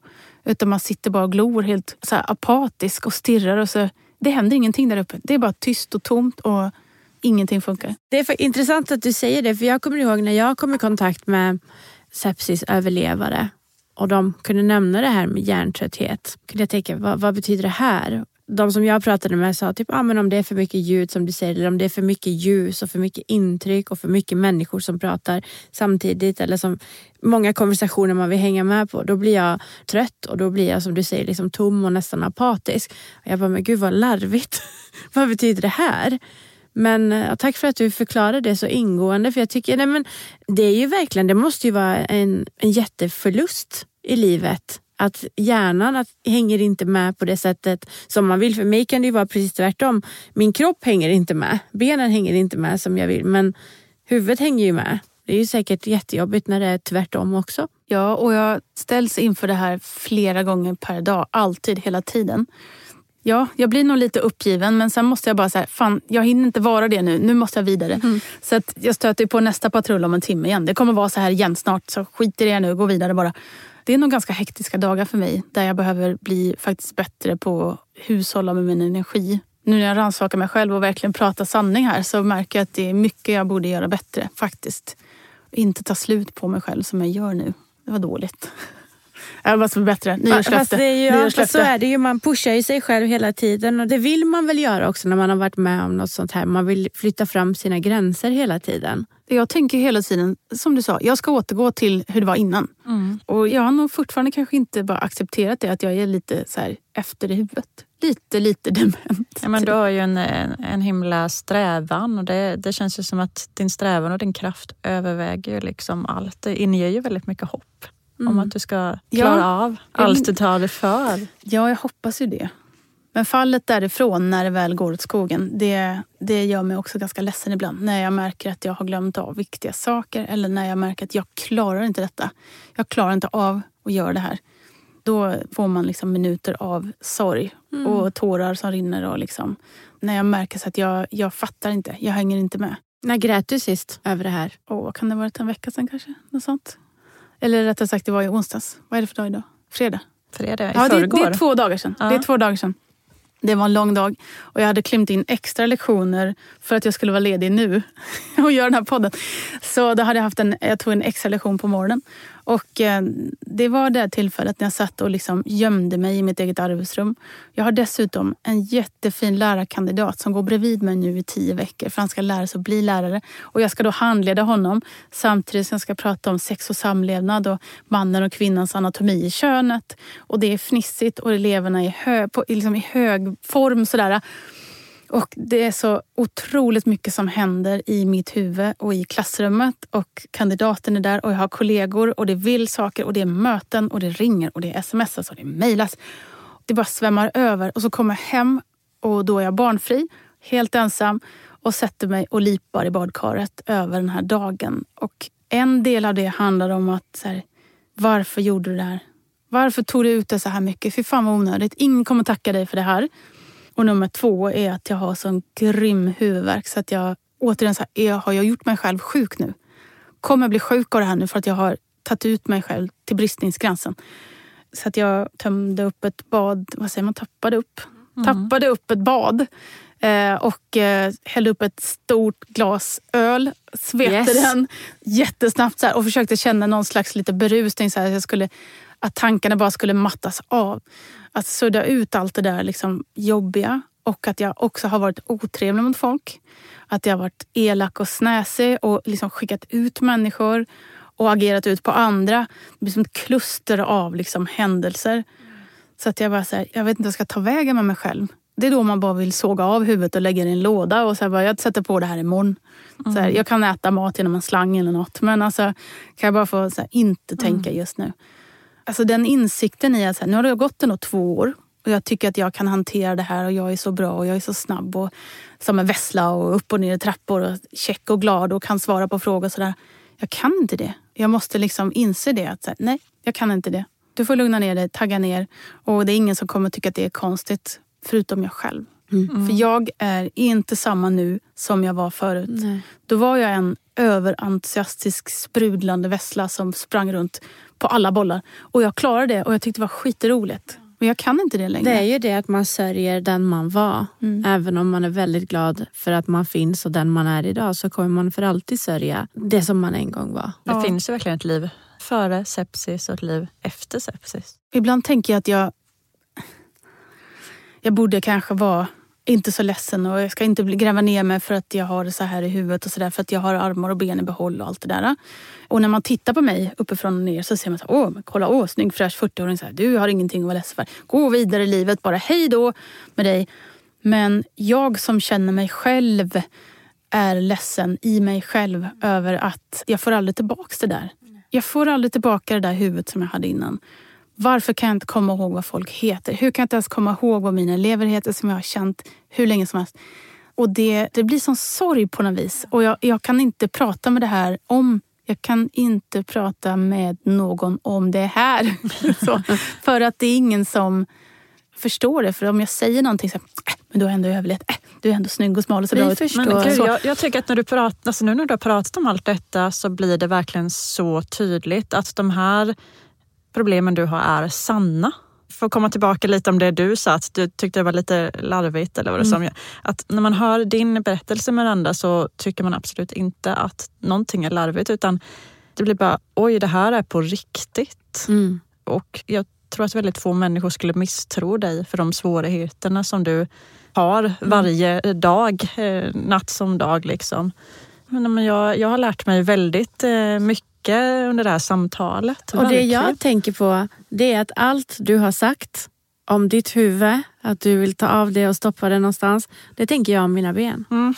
Speaker 1: Utan man sitter bara och glor helt så apatisk och stirrar. Och så, det händer ingenting där uppe. Det är bara tyst och tomt och ingenting funkar.
Speaker 2: Det är för intressant att du säger det. För jag kommer ihåg när jag kom i kontakt med sepsisöverlevare och de kunde nämna det här med hjärntrötthet. Kunde jag tänka, vad, vad betyder det här? De som jag pratade med sa typ ah, men om det är för mycket ljud som du säger eller om det är för mycket ljus och för mycket intryck och för mycket människor som pratar samtidigt eller som många konversationer man vill hänga med på. Då blir jag trött och då blir jag som du säger liksom tom och nästan apatisk. Och jag bara, men gud vad larvigt. [LAUGHS] vad betyder det här? Men ja, tack för att du förklarade det så ingående. För jag tycker, nej, men det är ju verkligen, det måste ju vara en, en jätteförlust i livet att hjärnan att, hänger inte med på det sättet som man vill. För mig kan det vara precis tvärtom. Min kropp hänger inte med. Benen hänger inte med som jag vill. Men huvudet hänger ju med. Det är ju säkert jättejobbigt när det är tvärtom också.
Speaker 1: Ja, och jag ställs inför det här flera gånger per dag. Alltid, hela tiden. Ja, jag blir nog lite uppgiven men sen måste jag bara säga, fan jag hinner inte vara det nu. Nu måste jag vidare. Mm. Så att jag stöter på nästa patrull om en timme igen. Det kommer vara så här igen snart. Så skit i det nu, gå vidare bara det är nog ganska hektiska dagar för mig där jag behöver bli faktiskt bättre på att hushålla med min energi. Nu när jag rannsakar mig själv och verkligen pratar sanning här så märker jag att det är mycket jag borde göra bättre faktiskt. Inte ta slut på mig själv som jag gör nu. Det var dåligt. Jag måste bli bättre. Nyårslöfte.
Speaker 2: Ja, så är det ju. Man pushar ju sig själv hela tiden och det vill man väl göra också när man har varit med om något sånt här. Man vill flytta fram sina gränser hela tiden.
Speaker 1: Jag tänker hela tiden, som du sa, jag ska återgå till hur det var innan. Mm. Och jag har nog fortfarande kanske inte bara accepterat det, att jag är lite så här efter i huvudet. Lite, lite dement.
Speaker 3: Ja, men du har ju en, en himla strävan och det, det känns ju som att din strävan och din kraft överväger liksom allt. Det inger ju väldigt mycket hopp mm. om att du ska klara ja, av allt du tar dig för.
Speaker 1: Ja, jag hoppas ju det. Men fallet därifrån när det väl går åt skogen, det, det gör mig också ganska ledsen ibland. När jag märker att jag har glömt av viktiga saker eller när jag märker att jag klarar inte detta. Jag klarar inte av att göra det här. Då får man liksom minuter av sorg mm. och tårar som rinner. Och liksom, när jag märker så att jag, jag fattar inte, jag hänger inte med.
Speaker 2: När grät du sist över det här?
Speaker 1: Åh, kan det ha varit en vecka sedan kanske? Något sånt. Eller rättare sagt, det var i onsdags. Vad är det för dag idag? Fredag?
Speaker 3: Fredag, i
Speaker 1: ja, det, det, är två dagar sedan. Ja. Det är två dagar sedan. Det var en lång dag och jag hade klämt in extra lektioner för att jag skulle vara ledig nu [LAUGHS] och göra den här podden. Så då hade jag haft en, jag tog en extra lektion på morgonen. Och eh, det var det tillfället när jag satt och liksom gömde mig i mitt eget arbetsrum. Jag har dessutom en jättefin lärarkandidat som går bredvid mig nu i tio veckor för han ska lära sig att bli lärare. Och jag ska då handleda honom samtidigt som jag ska prata om sex och samlevnad och mannen och kvinnans anatomi i könet. Och det är fnissigt och eleverna är hö, på, liksom i hög form. Sådär. Och det är så otroligt mycket som händer i mitt huvud och i klassrummet. Och kandidaten är där och jag har kollegor och det vill saker och det är möten och det ringer och det smsas och det mejlas. Det bara svämmar över och så kommer jag hem och då är jag barnfri, helt ensam. och sätter mig och lipar i badkaret över den här dagen. Och en del av det handlar om att så här, varför gjorde du det här? Varför tog du ut det så här mycket? Fy fan vad onödigt. Ingen kommer tacka dig för det här. Och nummer två är att jag har sån grym huvudvärk så att jag återigen så här, har jag gjort mig själv sjuk nu? Kommer jag bli sjuk av det här nu för att jag har tagit ut mig själv till bristningsgränsen? Så att jag tömde upp ett bad, vad säger man, tappade upp? Mm. Tappade upp ett bad eh, och eh, hällde upp ett stort glas öl. Svepte yes. den jättesnabbt så här, och försökte känna någon slags lite berusning. Så här, jag skulle, att tankarna bara skulle mattas av. Att sudda ut allt det där liksom, jobbiga och att jag också har varit otrevlig mot folk. Att jag har varit elak och snäsig och liksom skickat ut människor och agerat ut på andra. Det blir som ett kluster av liksom händelser. Så att jag bara så här, jag vet inte vad jag ska ta vägen med mig själv. Det är då man bara vill såga av huvudet och lägga det i en låda och bara, jag sätter på det här imorgon. Mm. Så här, jag kan äta mat genom en slang eller något men alltså kan jag bara få här, inte mm. tänka just nu. Alltså den insikten i att här, nu har det gått ändå två år och jag tycker att jag kan hantera det här och jag är så bra och jag är så snabb och som en vessla och upp och ner i trappor och check och glad och kan svara på frågor och sådär. Jag kan inte det. Jag måste liksom inse det. att Nej, jag kan inte det. Du får lugna ner dig, tagga ner. Och det är ingen som kommer tycka att det är konstigt. Förutom jag själv. Mm. För jag är inte samma nu som jag var förut. Nej. Då var jag en överentusiastisk sprudlande vessla som sprang runt på alla bollar. Och jag klarade det och jag tyckte det var skitroligt. Men jag kan inte det längre.
Speaker 2: Det är ju det att man sörjer den man var. Mm. Även om man är väldigt glad för att man finns och den man är idag så kommer man för alltid sörja det som man en gång var.
Speaker 3: Det ja. finns ju verkligen ett liv före sepsis och ett liv efter sepsis.
Speaker 1: Ibland tänker jag att jag, jag borde kanske vara inte så ledsen och jag ska inte gräva ner mig för att jag har det så här i huvudet och sådär för att jag har armar och ben i behåll och allt det där. Och när man tittar på mig uppifrån och ner så ser man så åh, kolla, åh, snygg fräsch 40-åring. Du har ingenting att vara ledsen för. Gå vidare i livet, bara hej då med dig. Men jag som känner mig själv är ledsen i mig själv över att jag får aldrig tillbaka det där. Jag får aldrig tillbaka det där huvudet som jag hade innan. Varför kan jag inte komma ihåg vad folk heter? Hur kan jag inte ens komma ihåg vad mina elever heter som jag har känt hur länge som helst? Och det, det blir som sorg på något vis. Och jag, jag kan inte prata med det här om jag kan inte prata med någon om det här. [LAUGHS] så, för att det är ingen som förstår det. För om jag säger någonting så här, äh, men du har ändå överlevt. Äh, du är ändå snygg och smal och så bra
Speaker 3: ut. Men, gud, jag, jag, tycker att när du pratar, alltså nu när du har pratat om allt detta så blir det verkligen så tydligt att de här problemen du har är sanna. För att komma tillbaka lite om det du sa, att du tyckte det var lite larvigt. Eller vad det mm. som, att när man hör din berättelse Miranda så tycker man absolut inte att någonting är larvigt utan det blir bara, oj det här är på riktigt. Mm. Och jag tror att väldigt få människor skulle misstro dig för de svårigheterna som du har mm. varje dag, eh, natt som dag. Liksom. Men jag, jag har lärt mig väldigt eh, mycket under det här samtalet.
Speaker 2: Och det jag tänker på det är att allt du har sagt om ditt huvud, att du vill ta av det och stoppa det någonstans. Det tänker jag om mina ben. Mm.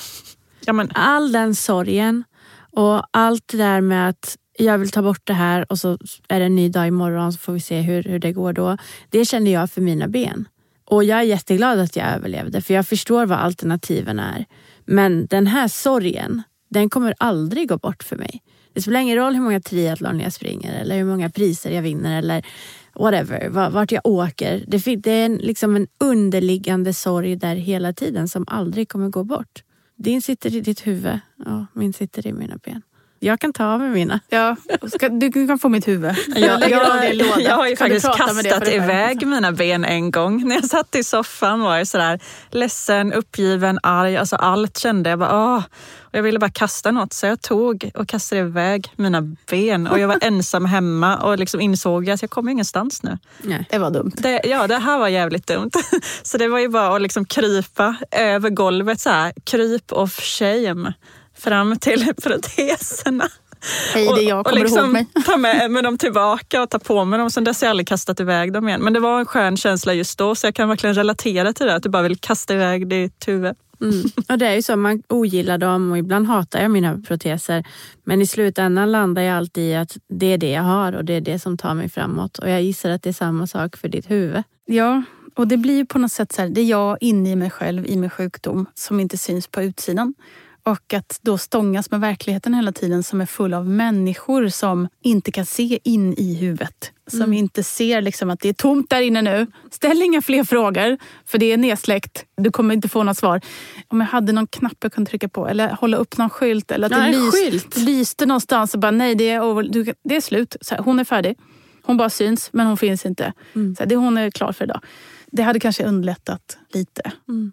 Speaker 2: Ja, men... All den sorgen och allt det där med att jag vill ta bort det här och så är det en ny dag imorgon så får vi se hur, hur det går då. Det känner jag för mina ben. Och jag är jätteglad att jag överlevde för jag förstår vad alternativen är. Men den här sorgen, den kommer aldrig gå bort för mig. Det spelar ingen roll hur många triathlon jag springer eller hur många priser jag vinner eller whatever, vart jag åker. Det, är liksom en underliggande sorg där hela tiden som aldrig kommer gå bort. Din sitter i ditt huvud och min sitter i mina ben. Jag kan ta av mig mina.
Speaker 1: Ja, ska, du kan få mitt huvud. [LAUGHS]
Speaker 3: Jag, jag, jag, jag har ju faktiskt kastat iväg mina ben en gång. När jag satt i soffan var jag sådär ledsen, uppgiven, arg. Alltså allt kände jag bara åh. Och jag ville bara kasta något så jag tog och kastade iväg mina ben. Och jag var [LAUGHS] ensam hemma och liksom insåg att jag kommer ingenstans nu.
Speaker 1: Nej, det var dumt.
Speaker 3: Det, ja, det här var jävligt dumt. [LAUGHS] Så det var ju bara att liksom krypa över golvet så här. Kryp of shame fram till [LAUGHS] proteserna.
Speaker 1: Hej, det är jag. Kommer
Speaker 3: och liksom
Speaker 1: ihåg mig? [LAUGHS]
Speaker 3: ta med mig dem tillbaka och ta på mig dem. Sen dess har jag aldrig kastat iväg dem igen. Men det var en skön känsla just då så jag kan verkligen relatera till det. Att du bara vill kasta iväg ditt huvud.
Speaker 2: Mm. Och det är ju så, man ogillar dem och ibland hatar jag mina proteser. Men i slutändan landar jag alltid i att det är det jag har och det är det som tar mig framåt. Och jag gissar att det är samma sak för ditt huvud.
Speaker 1: Ja, Och det blir ju på något sätt så här, det är jag inne i mig själv, i min sjukdom, som inte syns på utsidan. Och att då stångas med verkligheten hela tiden som är full av människor som inte kan se in i huvudet. Som mm. inte ser liksom att det är tomt där inne nu. Ställ inga fler frågor, för det är nedsläckt. Du kommer inte få något svar. Om jag hade någon knapp jag kunde trycka på eller hålla upp någon skylt. Eller att
Speaker 2: nej,
Speaker 1: det lys,
Speaker 2: skylt.
Speaker 1: lyste någonstans och bara nej, det är, over, det är slut. Här, hon är färdig. Hon bara syns, men hon finns inte. Mm. Så här, det, hon är klar för idag. Det hade kanske underlättat lite.
Speaker 2: Mm.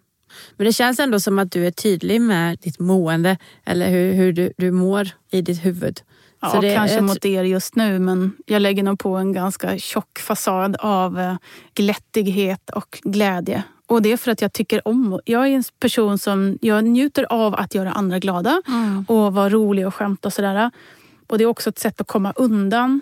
Speaker 2: Men det känns ändå som att du är tydlig med ditt mående eller hur, hur du, du mår i ditt huvud.
Speaker 1: Ja, Så det, kanske mot er just nu men jag lägger nog på en ganska tjock fasad av eh, glättighet och glädje. Och det är för att jag tycker om... Jag är en person som jag njuter av att göra andra glada mm. och vara rolig och skämta och sådär. Och det är också ett sätt att komma undan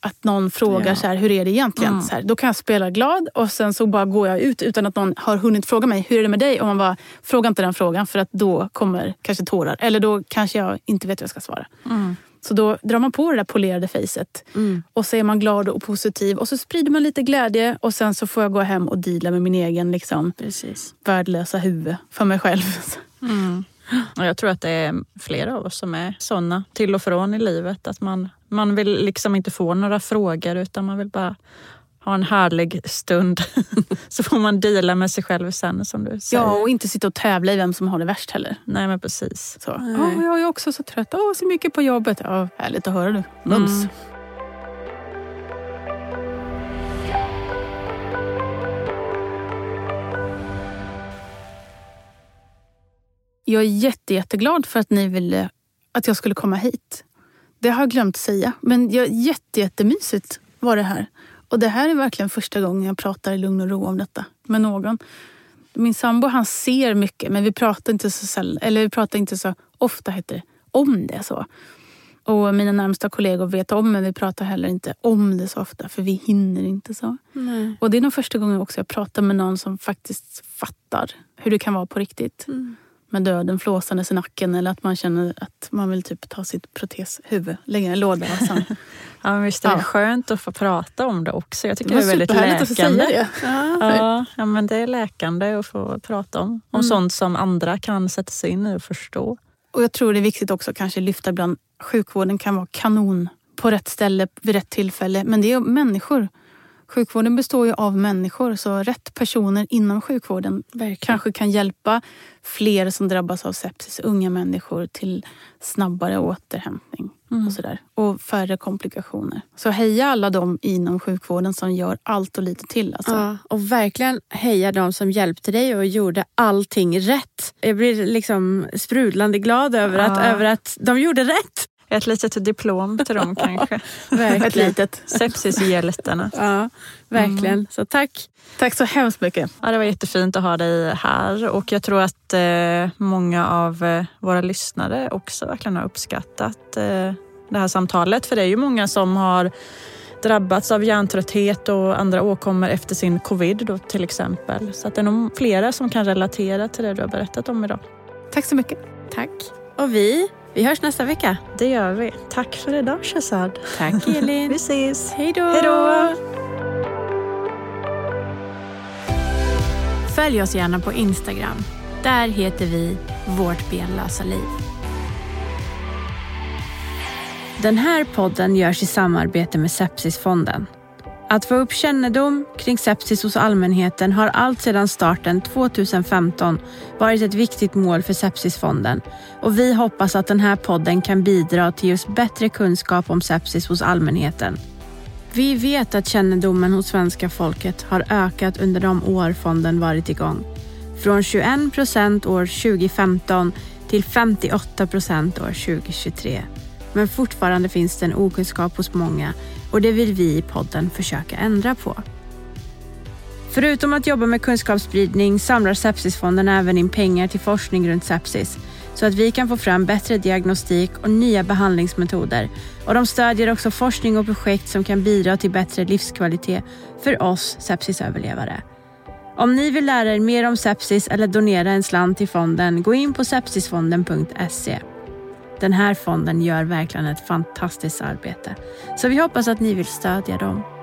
Speaker 1: att någon frågar ja. så här, hur är det egentligen? Mm. Så här, då kan jag spela glad och sen så bara går jag ut utan att någon har hunnit fråga mig, hur är det med dig? Och man bara, fråga inte den frågan för att då kommer kanske tårar. Eller då kanske jag inte vet vad jag ska svara. Mm. Så då drar man på det där polerade facet mm. och så är man glad och positiv och så sprider man lite glädje och sen så får jag gå hem och deala med min egen liksom,
Speaker 2: Precis.
Speaker 1: värdelösa huvud för mig själv. [LAUGHS]
Speaker 3: Mm. Jag tror att det är flera av oss som är såna till och från i livet. Att man, man vill liksom inte få några frågor utan man vill bara ha en härlig stund. [LAUGHS] så får man deala med sig själv sen som du säger.
Speaker 1: Ja, och inte sitta och tävla i vem som har det värst heller.
Speaker 3: Nej, men precis.
Speaker 1: Så. Oh, jag är också så trött. Oh, så mycket på jobbet. Ja, härligt att höra du. Mums. Mm. Jag är jätte, jätteglad för att ni ville att jag skulle komma hit. Det har jag glömt säga. Men jag, jätte, jättemysigt var det här. Och det här är verkligen första gången jag pratar i lugn och ro om detta med någon. Min sambo han ser mycket men vi pratar inte så, säll, eller vi pratar inte så ofta heter det, om det. så. Och mina närmsta kollegor vet om men vi pratar heller inte om det så ofta för vi hinner inte så.
Speaker 2: Nej.
Speaker 1: Och det är nog första gången också jag pratar med någon som faktiskt fattar hur det kan vara på riktigt.
Speaker 2: Mm
Speaker 1: med döden flåsandes i nacken eller att man känner att man vill typ ta sitt proteshuvud, lägga i en låda. Och sen,
Speaker 3: ja, men visst är det ja. skönt att få prata om det också. Jag tycker det, det är väldigt läkande. Att det. Ja, ja, men det är läkande att få prata om. Om mm. sånt som andra kan sätta sig in i och förstå.
Speaker 1: Och Jag tror det är viktigt också kanske lyfta ibland. Sjukvården kan vara kanon på rätt ställe vid rätt tillfälle. Men det är människor. Sjukvården består ju av människor så rätt personer inom sjukvården Verkligen. kanske kan hjälpa fler som drabbas av sepsis, unga människor till snabbare återhämtning mm. och sådär. Och färre komplikationer. Så heja alla de inom sjukvården som gör allt och lite till. Alltså.
Speaker 2: Ja, och verkligen heja de som hjälpte dig och gjorde allting rätt. Jag blir liksom sprudlande glad över, ja. att, över att de gjorde rätt.
Speaker 3: Ett litet diplom till dem [LAUGHS] kanske.
Speaker 1: verkligen. Ett litet.
Speaker 3: Sepsishjältarna.
Speaker 2: Ja, verkligen. Mm. Så tack.
Speaker 1: Tack så hemskt mycket.
Speaker 3: Ja, det var jättefint att ha dig här och jag tror att eh, många av eh, våra lyssnare också verkligen har uppskattat eh, det här samtalet. För det är ju många som har drabbats av hjärntrötthet och andra åkommor efter sin covid då, till exempel. Så att det är nog flera som kan relatera till det du har berättat om idag.
Speaker 1: Tack så mycket.
Speaker 2: Tack. Och vi vi hörs nästa vecka.
Speaker 3: Det gör vi. Tack för idag Shazad.
Speaker 2: Tack [LAUGHS] Elin.
Speaker 3: vi ses.
Speaker 2: Hej då.
Speaker 3: Hej då.
Speaker 2: Följ oss gärna på Instagram. Där heter vi Vårt benlösa liv. Den här podden görs i samarbete med Sepsisfonden. Att få upp kännedom kring sepsis hos allmänheten har allt sedan starten 2015 varit ett viktigt mål för Sepsisfonden och vi hoppas att den här podden kan bidra till just bättre kunskap om sepsis hos allmänheten. Vi vet att kännedomen hos svenska folket har ökat under de år fonden varit igång. Från 21 procent år 2015 till 58 procent år 2023. Men fortfarande finns det en okunskap hos många och det vill vi i podden försöka ändra på. Förutom att jobba med kunskapsspridning samlar Sepsisfonden även in pengar till forskning runt sepsis så att vi kan få fram bättre diagnostik och nya behandlingsmetoder. Och de stödjer också forskning och projekt som kan bidra till bättre livskvalitet för oss sepsisöverlevare. Om ni vill lära er mer om sepsis eller donera en slant till fonden, gå in på sepsisfonden.se. Den här fonden gör verkligen ett fantastiskt arbete. Så vi hoppas att ni vill stödja dem.